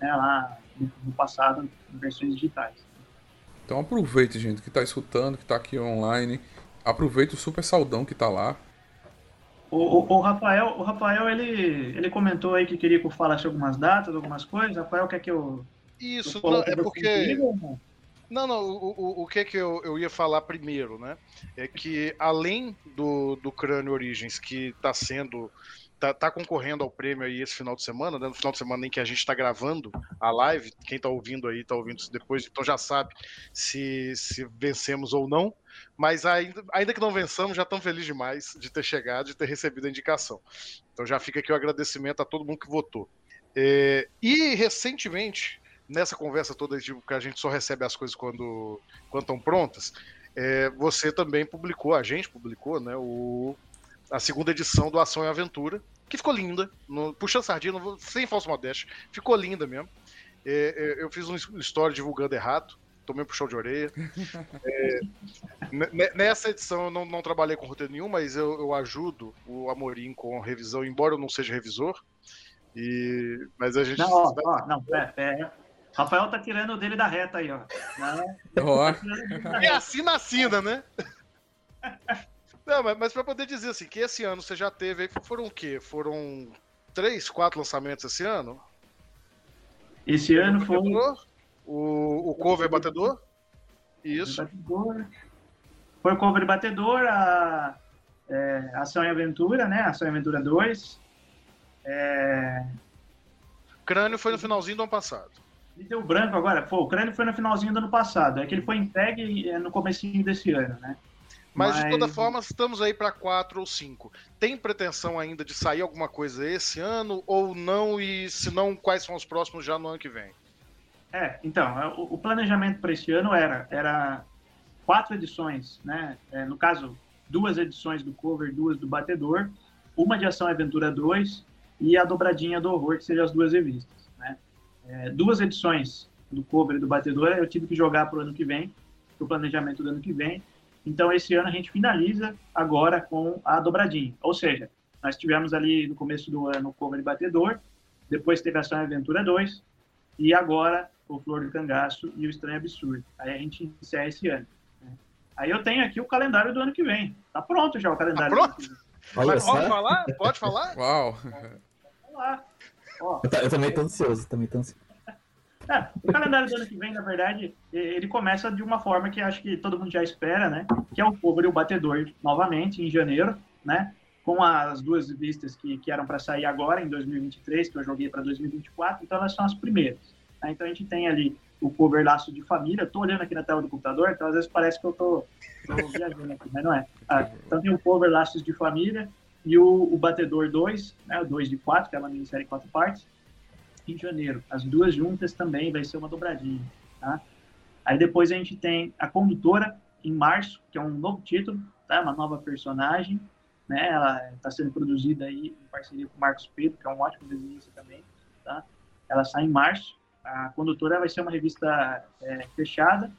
né, lá no, no, passado, em versões digitais. Então aproveite, gente, que está escutando, que está aqui online. Aproveite o super saudão que está lá. O, o, o, Rafael, o Rafael ele, ele comentou aí que queria que eu falasse algumas datas, algumas coisas. Rafael, quer que eu. Isso, eu não, é porque. Contigo, não, não, o, o, o que é que eu, eu ia falar primeiro, né? É que além do, do Crânio Origins, que está sendo. Tá, tá, concorrendo ao prêmio aí esse final de semana, né? No final de semana em que a gente está gravando a live, quem está ouvindo aí, está ouvindo depois, então já sabe se, se vencemos ou não. Mas ainda, ainda que não vençamos, já estamos felizes demais de ter chegado, de ter recebido a indicação. Então já fica aqui o agradecimento a todo mundo que votou. É, e recentemente, nessa conversa toda de que a gente só recebe as coisas quando estão prontas, é, você também publicou, a gente publicou, né, o, a segunda edição do Ação e Aventura, que ficou linda, no, puxando sardinha, sem falso modéstia, ficou linda mesmo. É, é, eu fiz uma história divulgando errado, tomei um puxão de orelha. É, nessa edição eu não, não, trabalhei com roteiro nenhum, mas eu, eu, ajudo o Amorim com revisão, embora eu não seja revisor. E, mas a gente. Não, ó, ó, não, pera, pera. Rafael tá tirando o dele da reta aí, ó. Oh. É assim na sina, né? Não, mas, mas para poder dizer assim, que esse ano você já teve, foram o quê? Foram três, quatro lançamentos esse ano? Esse ano foi. O, o cover batedor? Isso. Batedor. Foi o cover batedor, a é, Ação e Aventura, né? Ação e Aventura 2. É... Crânio foi no finalzinho do ano passado. Me deu branco agora. Pô, o crânio foi no finalzinho do ano passado. É que ele foi entregue é, no comecinho desse ano, né? Mas, Mas... de toda forma, estamos aí para quatro ou cinco. Tem pretensão ainda de sair alguma coisa esse ano ou não? E se não, quais são os próximos já no ano que vem? É, então, é, o, planejamento para esse ano era, era quatro edições, né? É, no caso, duas edições do cover, duas do batedor, uma de Ação Aventura 2 e a dobradinha do horror, que sejam as duas revistas é, duas edições do cover e do batedor, eu tive que jogar para o ano que vem, para o planejamento do ano que vem. Então, esse ano a gente finaliza agora com a dobradinha. Ou seja, nós tivemos ali no começo do ano o cover e batedor, depois teve a Ação Aventura 2, e agora o Flor do Cangaço e o Estranho Absurdo. Aí a gente encerra esse ano. Aí eu tenho aqui o calendário do ano que vem. Tá pronto já o calendário. Tá pronto? Mas pode falar? Pode falar? Uau! Vamos lá. Ó, Eu, eu também tô ansioso, também tô ansioso. É, o calendário do ano que vem, na verdade, ele começa de uma forma que acho que todo mundo já espera, né? Que é o cover e o batedor novamente em janeiro, né? Com as duas listas que, que eram para sair agora em 2023, que eu joguei para 2024, então elas são as primeiras. né? Então a gente tem ali o cover laço de família. Tô olhando aqui na tela do computador, então às vezes parece que eu tô viajando aqui, mas não é. Ah, então tem o cover laços de família e o, o batedor 2, né? O 2 de 4, que é uma minissérie em quatro partes em janeiro. As duas juntas também vai ser uma dobradinha, tá? Aí depois a gente tem a Condutora em março, que é um novo título, tá? Uma nova personagem, né? Ela está sendo produzida aí em parceria com o Marcos Pedro, que é um ótimo desenhista também, tá? Ela sai em março. A Condutora vai ser uma revista é, fechada,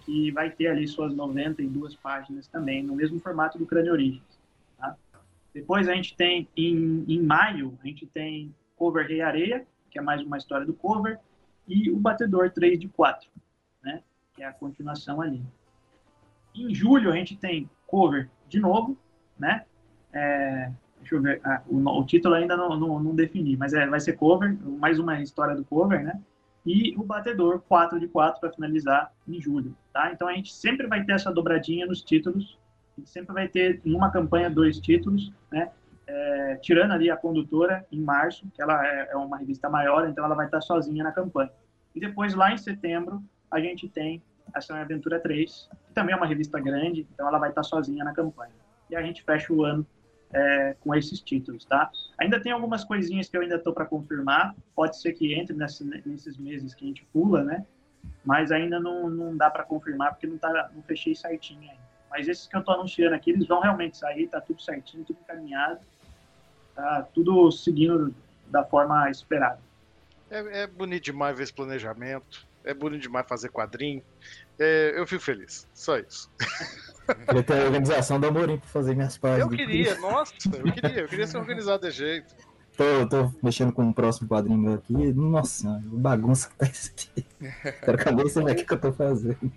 que vai ter ali suas 92 páginas também, no mesmo formato do Crânio Origens, tá? Depois a gente tem, em, em maio, a gente tem Cover Rei Areia, que é mais uma história do cover, e o Batedor 3 de 4, né? Que é a continuação ali. Em julho a gente tem cover de novo, né? É, deixa eu ver, ah, o, o, título ainda não, não, não, defini, mas é, vai ser cover, mais uma história do cover, né? E o Batedor 4 de 4 para finalizar em julho, tá? Então a gente sempre vai ter essa dobradinha nos títulos, sempre vai ter em uma campanha dois títulos, né? É, tirando ali a condutora em março, que ela é, é, uma revista maior, então ela vai estar sozinha na campanha. E depois, lá em setembro, a gente tem Ação e Aventura 3, que também é uma revista grande, então ela vai estar sozinha na campanha. E a gente fecha o ano é, com esses títulos, tá? Ainda tem algumas coisinhas que eu ainda estou para confirmar, pode ser que entre nesse, nesses meses que a gente pula, né? Mas ainda não, não dá para confirmar, porque não, tá, não fechei certinho ainda. Mas esses que eu estou anunciando aqui, eles vão realmente sair, tá tudo certinho, tudo encaminhado tá tudo seguindo da forma esperada. É, é, bonito demais ver esse planejamento, é bonito demais fazer quadrinho. É, eu fico feliz, só isso. Queria ter a organização do Amorim pra fazer minhas páginas. Eu queria, nossa, eu queria, eu queria ser organizado desse jeito. Tô, tô mexendo com o próximo quadrinho meu aqui. Nossa, bagunça que tá isso aqui. Quero cadê isso aqui que eu tô fazendo?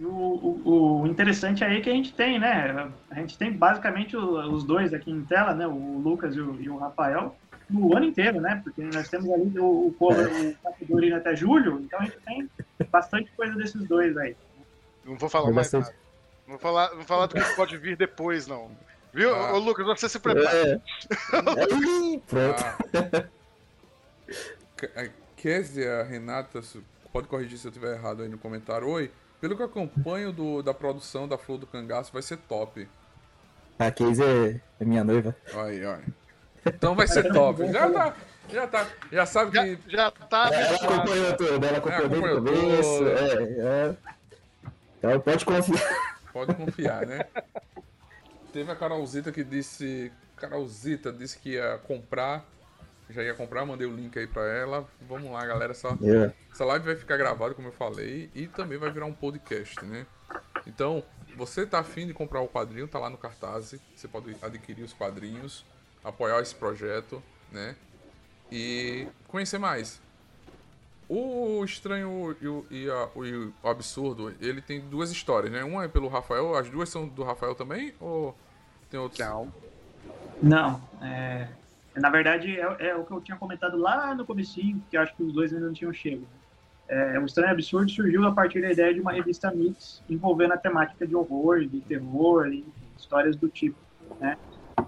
O, o, o, interessante aí é que a gente tem, né? A gente tem basicamente os dois aqui em tela, né? O Lucas e o, e o Rafael, no ano inteiro, né? Porque nós temos ali o, o cover, o Capitolino até julho, então a gente tem bastante coisa desses dois aí. Não vou falar mais nada. Não vou falar, não vou falar do que pode vir depois, não. Viu, ah. Ô, Lucas, você se prepara. É. Aí, pronto. Ah. Kézia, Renata, pode corrigir se eu estiver errado aí no comentário. Oi. Pelo que eu acompanho do, da produção da Flor do Cangaço, vai ser top. A Casey é, é minha noiva. Aí, olha. Então vai ser top. Já tá. Já tá. Já sabe que. Já, já tá. Ela acompanhou tudo, ela acompanhou, é, desde o começo. É, é. Então pode confiar. Pode confiar, né? Teve a Carolzita que disse. Carolzita disse que ia comprar. Já ia comprar, mandei o link aí pra ela. Vamos lá, galera. Essa, yeah. essa live vai ficar gravada, como eu falei, e também vai virar um podcast, né? Então, você tá afim de comprar o quadrinho, tá lá no cartaz. Você pode adquirir os quadrinhos, apoiar esse projeto, né? E conhecer mais. O Estranho e o, e a, o, e o Absurdo, ele tem duas histórias, né? Uma é pelo Rafael, as duas são do Rafael também? Ou tem outros? Não. Não, é... Na verdade, é, é, o que eu tinha comentado lá no comecinho, que acho que os dois ainda não tinham chego. É, o Estranho Absurdo surgiu a partir da ideia de uma revista mix envolvendo a temática de horror, de terror, enfim, histórias do tipo, né?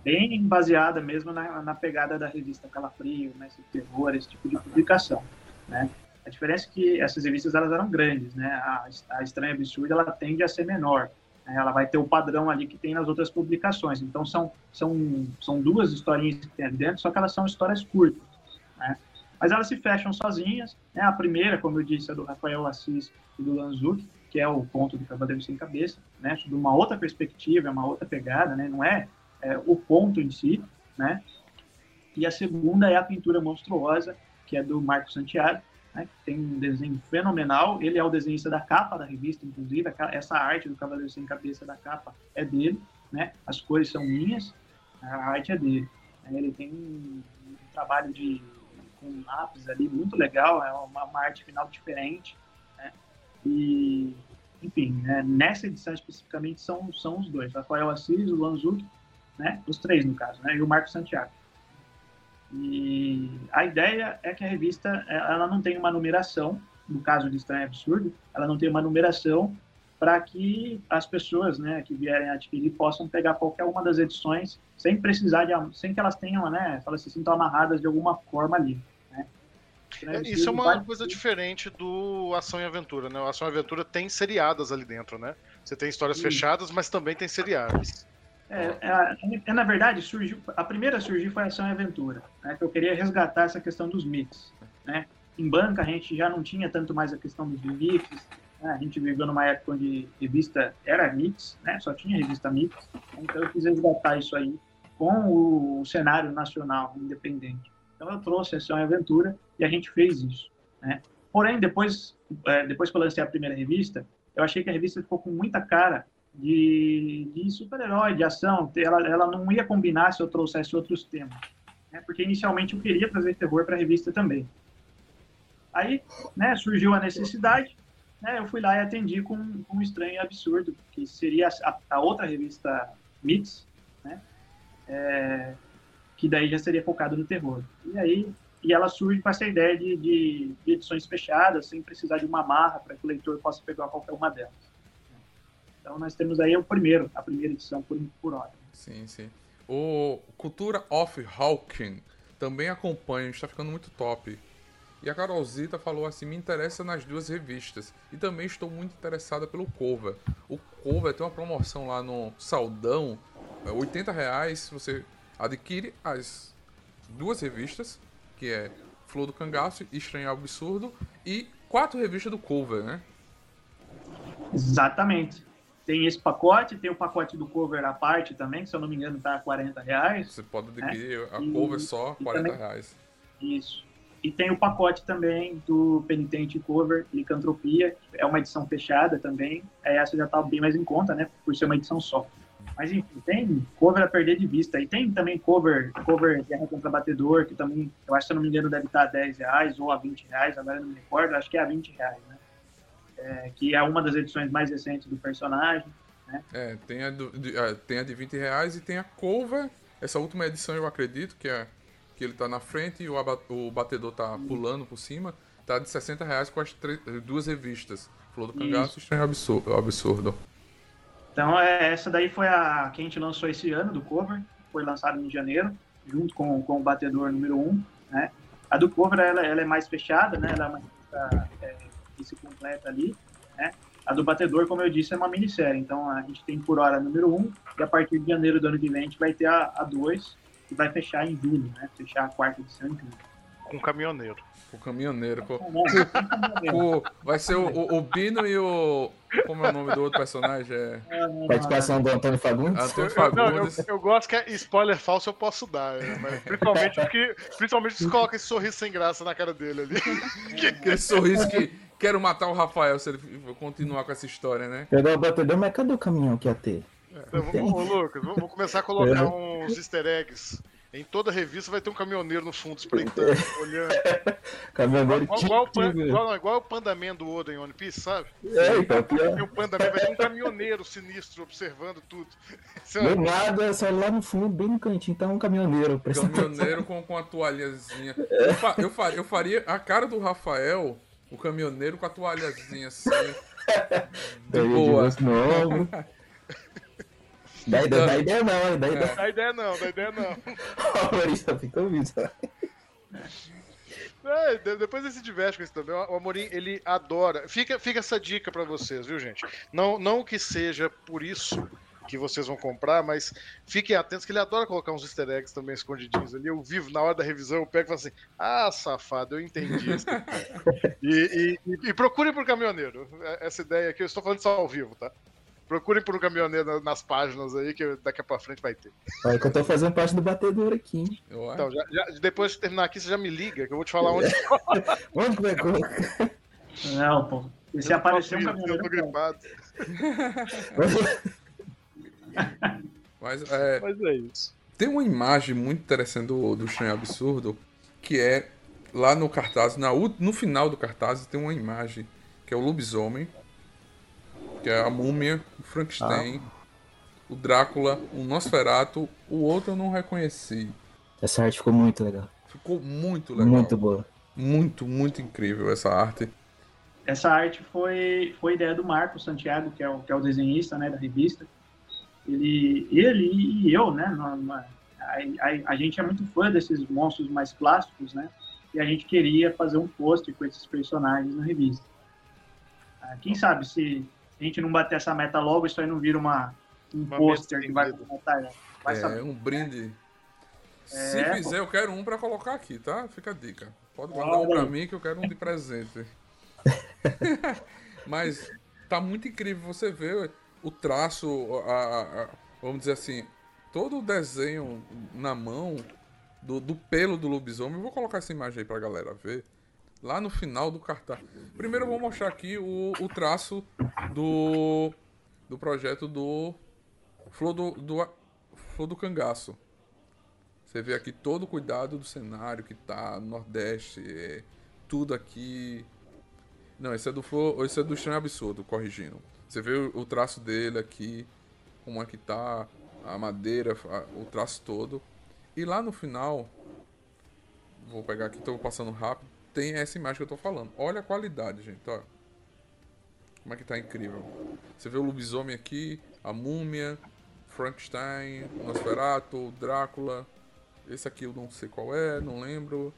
Bem baseada mesmo na, na pegada da revista Calafrio, né? Esse terror, esse tipo de publicação, né? A diferença é que essas revistas elas eram grandes, né? A, a Estranha Absurda ela tende a ser menor. Né? Ela vai ter o padrão ali que tem nas outras publicações. Então são são são duas historinhas que tem ali dentro, só que elas são histórias curtas, né? Mas elas se fecham sozinhas. Né? A primeira, como eu disse, é do Rafael Assis e do Lanzucchi, que é o ponto do Cavaleiro Sem Cabeça, né? Sob uma outra perspectiva, uma outra pegada, né? Não é, é o ponto em si, né? E a segunda é a pintura monstruosa, que é do Marco Santiago, né, que tem um desenho fenomenal. Ele é o desenhista da capa da revista, inclusive. Essa arte do Cavaleiro Sem Cabeça da capa é dele. Né? As cores são minhas, a arte é dele. Ele tem um, trabalho de com lápis ali muito legal, é uma, uma arte final diferente. Né? E, enfim, né, nessa edição especificamente são, são os dois, Rafael Assis, o Lanzuc, né, os três no caso, né, e o Marco Santiago. E a ideia é que a revista ela não tem uma numeração, no caso de Estranho Absurdo, ela não tem uma numeração para que as pessoas né, que vierem adquirir possam pegar qualquer uma das edições sem precisar de sem que elas tenham né elas se sintam amarradas de alguma forma ali né? é, isso é uma coisa diferente do Ação e Aventura né o Ação e Aventura tem seriadas ali dentro né você tem histórias Sim. fechadas mas também tem seriadas é, é, é, na verdade surgiu a primeira a surgir foi a Ação e Aventura né, que eu queria resgatar essa questão dos mix né em banca a gente já não tinha tanto mais a questão dos mix né? A gente viveu numa época onde revista era mix, né? só tinha revista mix. Então eu quis resgatar isso aí com o cenário nacional independente. Então eu trouxe a Ação e Aventura e a gente fez isso. Né? Porém, depois, é, depois que eu lancei a primeira revista, eu achei que a revista ficou com muita cara de, de super-herói, de ação. Ela, ela não ia combinar se eu trouxesse outros temas. Né? Porque inicialmente eu queria trazer terror para a revista também. Aí né, surgiu a necessidade, né, eu fui lá e atendi com, com um estranho absurdo, que seria a, a outra revista Mix, né, é, que daí já seria focado no terror. E aí e ela surge com essa ideia de, de, de edições fechadas, sem precisar de uma marra para que o leitor possa pegar qualquer uma delas. Então nós temos aí o primeiro, a primeira edição por, por hora. Sim, sim. O Cultura of Hawking também acompanha, está ficando muito top. E a Carolzita falou assim: me interessa nas duas revistas. E também estou muito interessada pelo cover. O cover tem uma promoção lá no Saldão, é 80 reais. Você adquire as duas revistas, que é Flor do Cangaço e Estranho Absurdo, e quatro revistas do cover, né? Exatamente. Tem esse pacote, tem o pacote do cover à parte também, que se eu não me engano tá a 40 reais. Você pode adquirir né? a cover e, só 40 também, reais. Isso. E tem o pacote também do Penitente Cover Licantropia, que é uma edição fechada também. É, essa já está bem mais em conta, né? Por ser uma edição só. Mas enfim, tem cover a perder de vista. E tem também cover, cover Guerra contra Batedor, que também, eu acho que se não me engano, deve estar a 10 reais ou a 20 reais, agora não me recordo, acho que é a 20 reais, né? É, que é uma das edições mais recentes do personagem. Né? É, tem a, do, de, tem a de 20 reais e tem a cover, essa última edição eu acredito, que é que ele tá na frente e o, o batedor tá pulando por cima, tá de 60 reais com as duas revistas. Flor do Cangaço e Estranho Absurdo, Absurdo. Então, é, essa daí foi a que a gente lançou esse ano, do cover. Foi lançado em janeiro, junto com, com o batedor número 1. Né? A do cover, ela, ela é mais fechada, né? Ela é uma revista é, que se completa ali, né? A do batedor, como eu disse, é uma minissérie. Então, a gente tem por hora número 1 e a partir de janeiro do ano que vem a gente vai ter a 2 que vai fechar em julho, né? Fechar a quarta edição em julho. Com caminhoneiro. Com caminhoneiro. Com... com... Vai ser o, o, o, Bino e o. Como é o nome do outro personagem? É... Participação do Antônio Fagundes? Antônio Fagundes. Não, eu, eu, gosto que é spoiler falso eu posso dar, é, mas principalmente porque principalmente se coloca esse sorriso sem graça na cara dele ali. Aquele sorriso que quero matar o Rafael se ele continuar com essa história, né? Pegar o batedor, mas cadê o caminhão que ia ter? Então, vamos, Lucas, vamos começar a colocar é. uns easter eggs. Em toda revista vai ter um caminhoneiro no fundo espreitando, olhando. caminhoneiro igual, igual, igual, igual, igual o Pandaman do Oda em One Piece, sabe? É, então, E o Pandaman vai ter um caminhoneiro sinistro observando tudo. Do nada, só lá no fundo, bem no cantinho, tá um caminhoneiro. Caminhoneiro com, com a toalhazinha. Eu, fa eu, faria, eu faria a cara do Rafael, o caminhoneiro com a toalhazinha assim. De boa. Dá ideia, dá ideia não, dá ideia. Dá ideia não, dá ideia não. o Maurício fica ouvindo. É, depois ele se diverte com isso também. O Amorim, ele adora. Fica, fica essa dica para vocês, viu, gente? Não, não que seja por isso que vocês vão comprar, mas fiquem atentos que ele adora colocar uns easter eggs também escondidinhos ali. Eu vivo na hora da revisão, eu pego e falo assim: ah, safado, eu entendi isso. e, e, e, procurem por caminhoneiro. É, essa ideia aqui, eu estou falando só ao vivo, tá? Procurem por um caminhoneiro nas páginas aí, que daqui pra frente vai ter. Olha que eu tô fazendo parte do batedor aqui. Então, já, já, depois de terminar aqui, você já me liga, que eu vou te falar onde. onde colocar? Não, pô. E se aparecer um caminhoneiro. Eu tô gripado. Mas é, Mas é isso. Tem uma imagem muito interessante do, do Estranho Absurdo, que é lá no cartaz, na, no final do cartaz, tem uma imagem que é o lobisomem Que é a Múmia, o Frankenstein, o Drácula, o Nosferatu. O outro eu não reconheci. Essa arte ficou muito legal. Ficou muito legal. Muito boa. Muito, muito incrível essa arte. Essa arte foi, foi ideia do Marco Santiago, que é o, que é o desenhista né, da revista. Ele, ele e eu, né? Numa, a, a, a, gente é muito fã desses monstros mais clássicos, né? E a gente queria fazer um pôster com esses personagens na revista. Ah, quem sabe se a gente não bater essa meta logo, isso aí não vira uma, um pôster que vai comentar. Vai é, saber. um brinde. É, se fizer, pô. eu quero um para colocar aqui, tá? Fica a dica. Pode guardar um para mim que eu quero um de presente. Mas tá muito incrível você ver o traço, a, a, vamos dizer assim, todo o desenho na mão do, do pelo do lobisomem. Eu vou colocar essa imagem aí pra galera ver. Lá no final do cartaz. Primeiro eu vou mostrar aqui o, o traço do, do projeto do Flor do, do, Flor do Cangaço. Você vê aqui todo o cuidado do cenário que tá no Nordeste. É, tudo aqui. Não, esse é do Flor. Esse é do Estranho Absurdo, corrigindo. Você vê o, traço dele aqui, como é que tá a madeira, o traço todo. E lá no final, vou pegar aqui, estou passando rápido, tem essa imagem que eu tô falando. Olha a qualidade, gente, ó. Como é que tá incrível. Você vê o lobisomem aqui, a múmia, Frankenstein, Nosferatu, Drácula. Esse aqui eu não sei qual é, não lembro.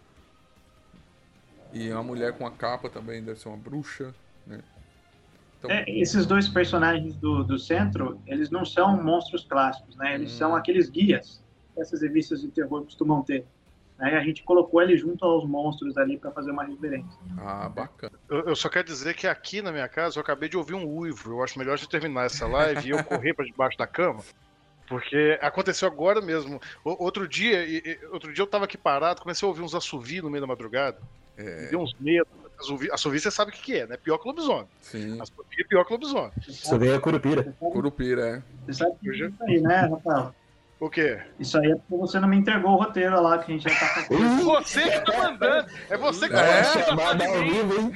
E a mulher com a capa também deve ser uma bruxa, né? Então... É, esses dois personagens do, do centro, eles não são monstros clássicos, né? Eles hum. são aqueles guias que essas revistas de terror costumam ter. Né? A gente colocou ele junto aos monstros ali para fazer uma referência. Ah, bacana. Eu, eu, só quero dizer que aqui na minha casa eu acabei de ouvir um uivo. Eu acho melhor de terminar essa live e eu correr para debaixo da cama. Porque aconteceu agora mesmo. O, outro dia, outro dia eu tava aqui parado, comecei a ouvir uns assovios no meio da madrugada. É. Me deu uns medos. Assovio você sabe o que é, né? Pior que lobisomem. Sim. Assovio é pior que lobisomem. Assovio é curupira. Curupira, é. Você sabe que é isso aí, né, Rafael? O quê? Isso aí é porque você não me entregou o roteiro lá que a gente já tá fazendo. Você que tá mandando! É você que tá é, chamada ao vivo, hein?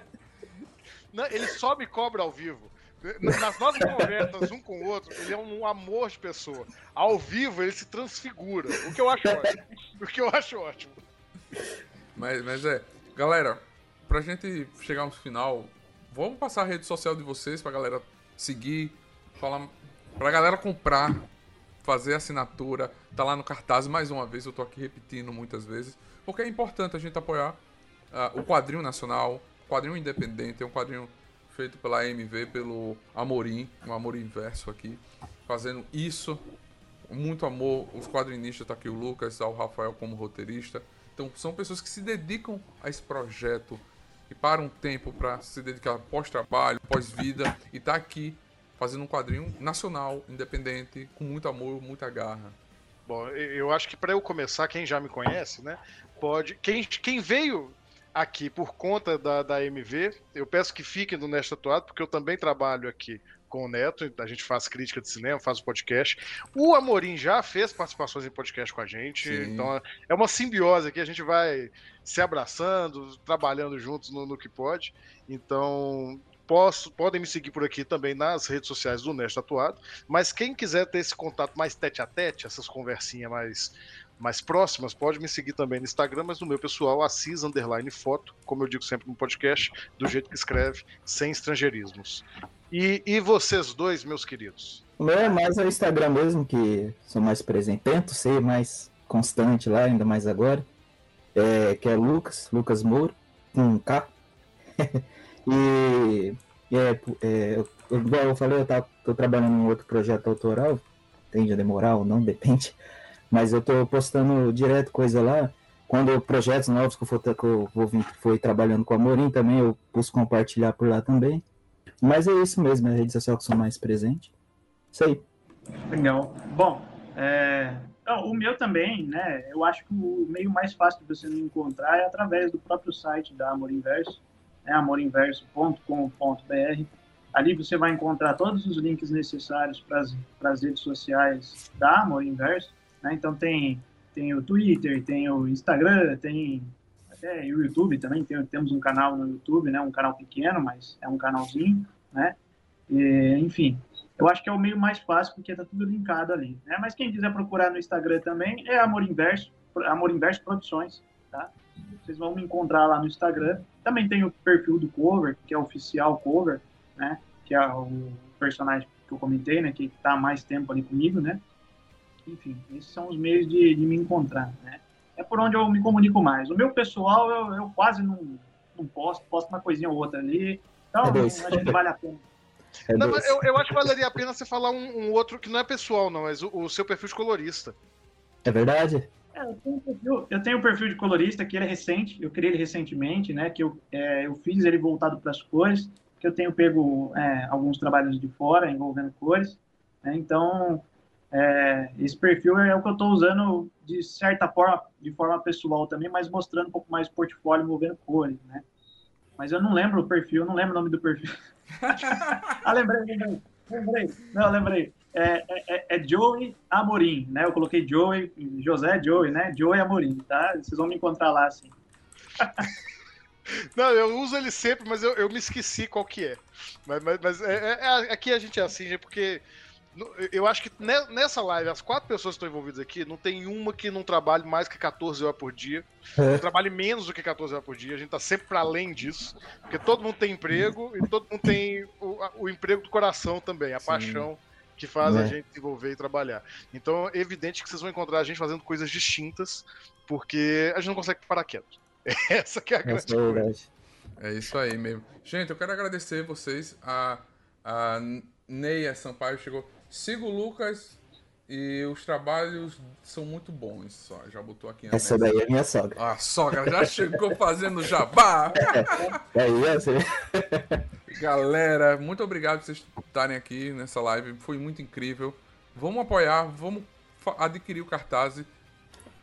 Não, ele só me cobra ao vivo. Nas nossas conversas um com o outro, ele é um amor de pessoa. Ao vivo, ele se transfigura. O que eu acho ótimo. O que eu acho ótimo. Mas, mas é, galera, pra gente chegar no final, vamos passar a rede social de vocês pra galera seguir, falar, pra galera comprar fazer assinatura, tá lá no cartaz. Mais uma vez, eu tô aqui repetindo muitas vezes, porque é importante a gente apoiar uh, o quadrinho nacional, quadrinho independente, é um quadrinho feito pela AMV, pelo Amorim, um Amorim Verso aqui, fazendo isso, muito amor, os quadrinistas, tá aqui o Lucas, tá o Rafael como roteirista, então são pessoas que se dedicam a esse projeto e param um tempo para se dedicar pós-trabalho, pós-vida e tá aqui fazendo um quadrinho nacional, independente, com muito amor, muita garra. Bom, eu acho que para eu começar, quem já me conhece, né, pode. Quem, quem veio aqui por conta da, da MV, eu peço que fiquem no Nesta Atuado, porque eu também trabalho aqui com o Neto, a gente faz crítica de cinema, faz podcast. O Amorim já fez participações em podcast com a gente, Sim. então é uma simbiose aqui, a gente vai se abraçando, trabalhando juntos no, no que pode. Então, Posso, podem me seguir por aqui também nas redes sociais do Nesta Atuado. Mas quem quiser ter esse contato mais tete a tete, essas conversinhas mais, mais próximas, pode me seguir também no Instagram, mas no meu pessoal, Assis Underline Foto, como eu digo sempre no podcast, do jeito que escreve, sem estrangeirismos. E, e vocês dois, meus queridos? O meu é mais o Instagram mesmo, que sou mais presente. Tento ser mais constante lá, ainda mais agora. É, que é Lucas, Lucas Moura, com K. E, é, é, eu, igual eu falei, eu tô trabalhando em outro projeto autoral, tende a demorar ou não, depende. Mas eu tô postando direto coisa lá. Quando projetos novos que eu, for, que eu vou vir, foi trabalhando com a Morim também, eu posso compartilhar por lá também. Mas é isso mesmo, é a rede social que sou mais presente. Isso aí. Legal. Bom, é, o meu também, né? Eu acho que o meio mais fácil de você me encontrar é através do próprio site da Amor Inverso né, amorinverso.com.br. Ali você vai encontrar todos os links necessários para as redes sociais da Amor Inverso. Né? Então tem, tem o Twitter, tem o Instagram, tem até o YouTube também. Tem, temos um canal no YouTube, né? um canal pequeno, mas é um canalzinho. Né? E, enfim, eu acho que é o meio mais fácil porque tá tudo linkado ali. Né? Mas quem quiser procurar no Instagram também é Amor Inverso, Amor Inverso Produções, tá? Vocês vão me encontrar lá no Instagram. Também tem o perfil do cover, que é oficial cover, né? Que é o personagem que eu comentei, né? Que há mais tempo ali comigo, né? Enfim, esses são os meios de, de, me encontrar, né? É por onde eu me comunico mais. O meu pessoal, eu, eu quase não, não posto, posto uma coisinha ou outra ali. Então, é acho que vale a pena. É não, eu, eu, acho que valeria a pena você falar um, um, outro que não é pessoal, não, mas o, o seu perfil de colorista. É verdade? É, eu, tenho um perfil, eu tenho um perfil de colorista que ele é recente, eu criei ele recentemente, né? Que eu, é, eu fiz ele voltado para as cores que eu tenho pego é, alguns trabalhos de fora envolvendo cores, né? então é, esse perfil é o que eu estou usando de certa forma, de forma pessoal também, mas mostrando um pouco mais portfólio envolvendo cores, né? Mas eu não lembro o perfil, não lembro o nome do perfil. ah, lembrei, lembrei, lembrei. Não, lembrei. É, é, é, é Joey Amorim, né? Eu coloquei Joey, José Joey, né? Joey Amorim, tá? Vocês vão me encontrar lá, assim. Não, eu uso ele sempre, mas eu, eu me esqueci qual que é. Mas, mas, mas é, é, é aqui a gente é assim, porque eu acho que nessa live, as quatro pessoas que estão envolvidas aqui, não tem uma que não trabalhe mais que 14 horas por dia. É. Não trabalhe menos do que 14 horas por dia. A gente tá sempre para além disso. Porque todo mundo tem emprego e todo mundo tem o, o emprego do coração também, a Sim. paixão que faz é. a gente se envolver e trabalhar. Então é evidente que vocês vão encontrar a gente fazendo coisas distintas, porque a gente não consegue parar quieto. Essa que é a grande Essa é coisa. É isso aí mesmo. Gente, eu quero agradecer vocês. A, a Neia Sampaio chegou. Siga o Lucas e os trabalhos são muito bons. Só. Já botou aqui na Essa mesa. daí é minha sogra. A sogra já chegou fazendo jabá. É, é isso. Galera, muito obrigado por vocês estarem aqui nessa live. Foi muito incrível. Vamos apoiar, vamos adquirir o cartaz.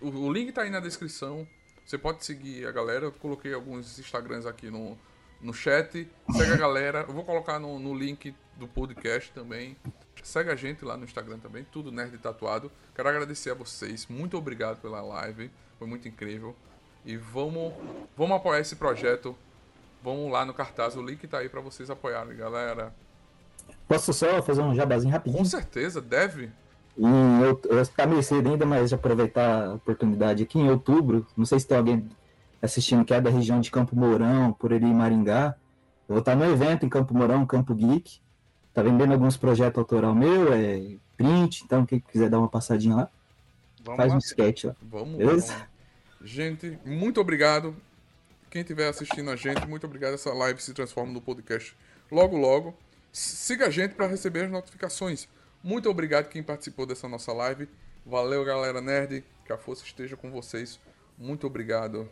O, o link tá aí na descrição. Você pode seguir a galera. Eu coloquei alguns Instagrams aqui no, no chat. Segue a galera. Eu vou colocar no, no link do podcast também. Segue a gente lá no Instagram também, tudo Nerd Tatuado. Quero agradecer a vocês. Muito obrigado pela live. Foi muito incrível. E vamos, vamos apoiar esse projeto. Vamos lá no cartaz. O link tá aí para vocês apoiarem, galera. Posso só fazer um jabazinho rapidinho? Com certeza, deve. Em, eu, eu tá meio cedo ainda, mas aproveitar a oportunidade aqui em outubro, não sei se tem alguém assistindo que é da região de Campo Mourão, por ali em Maringá. Eu vou estar no evento em Campo Mourão, Campo Geek. Tá vendendo alguns projetos autoral meu, é print, então quem quiser dar uma passadinha lá, vamos faz lá. um sketch lá. Vamos, Beleza? Vamos. Gente, muito obrigado. Quem estiver assistindo a gente, muito obrigado. Essa live se transforma no podcast logo logo. Siga a gente para receber as notificações. Muito obrigado quem participou dessa nossa live. Valeu, galera nerd. Que a força esteja com vocês. Muito obrigado.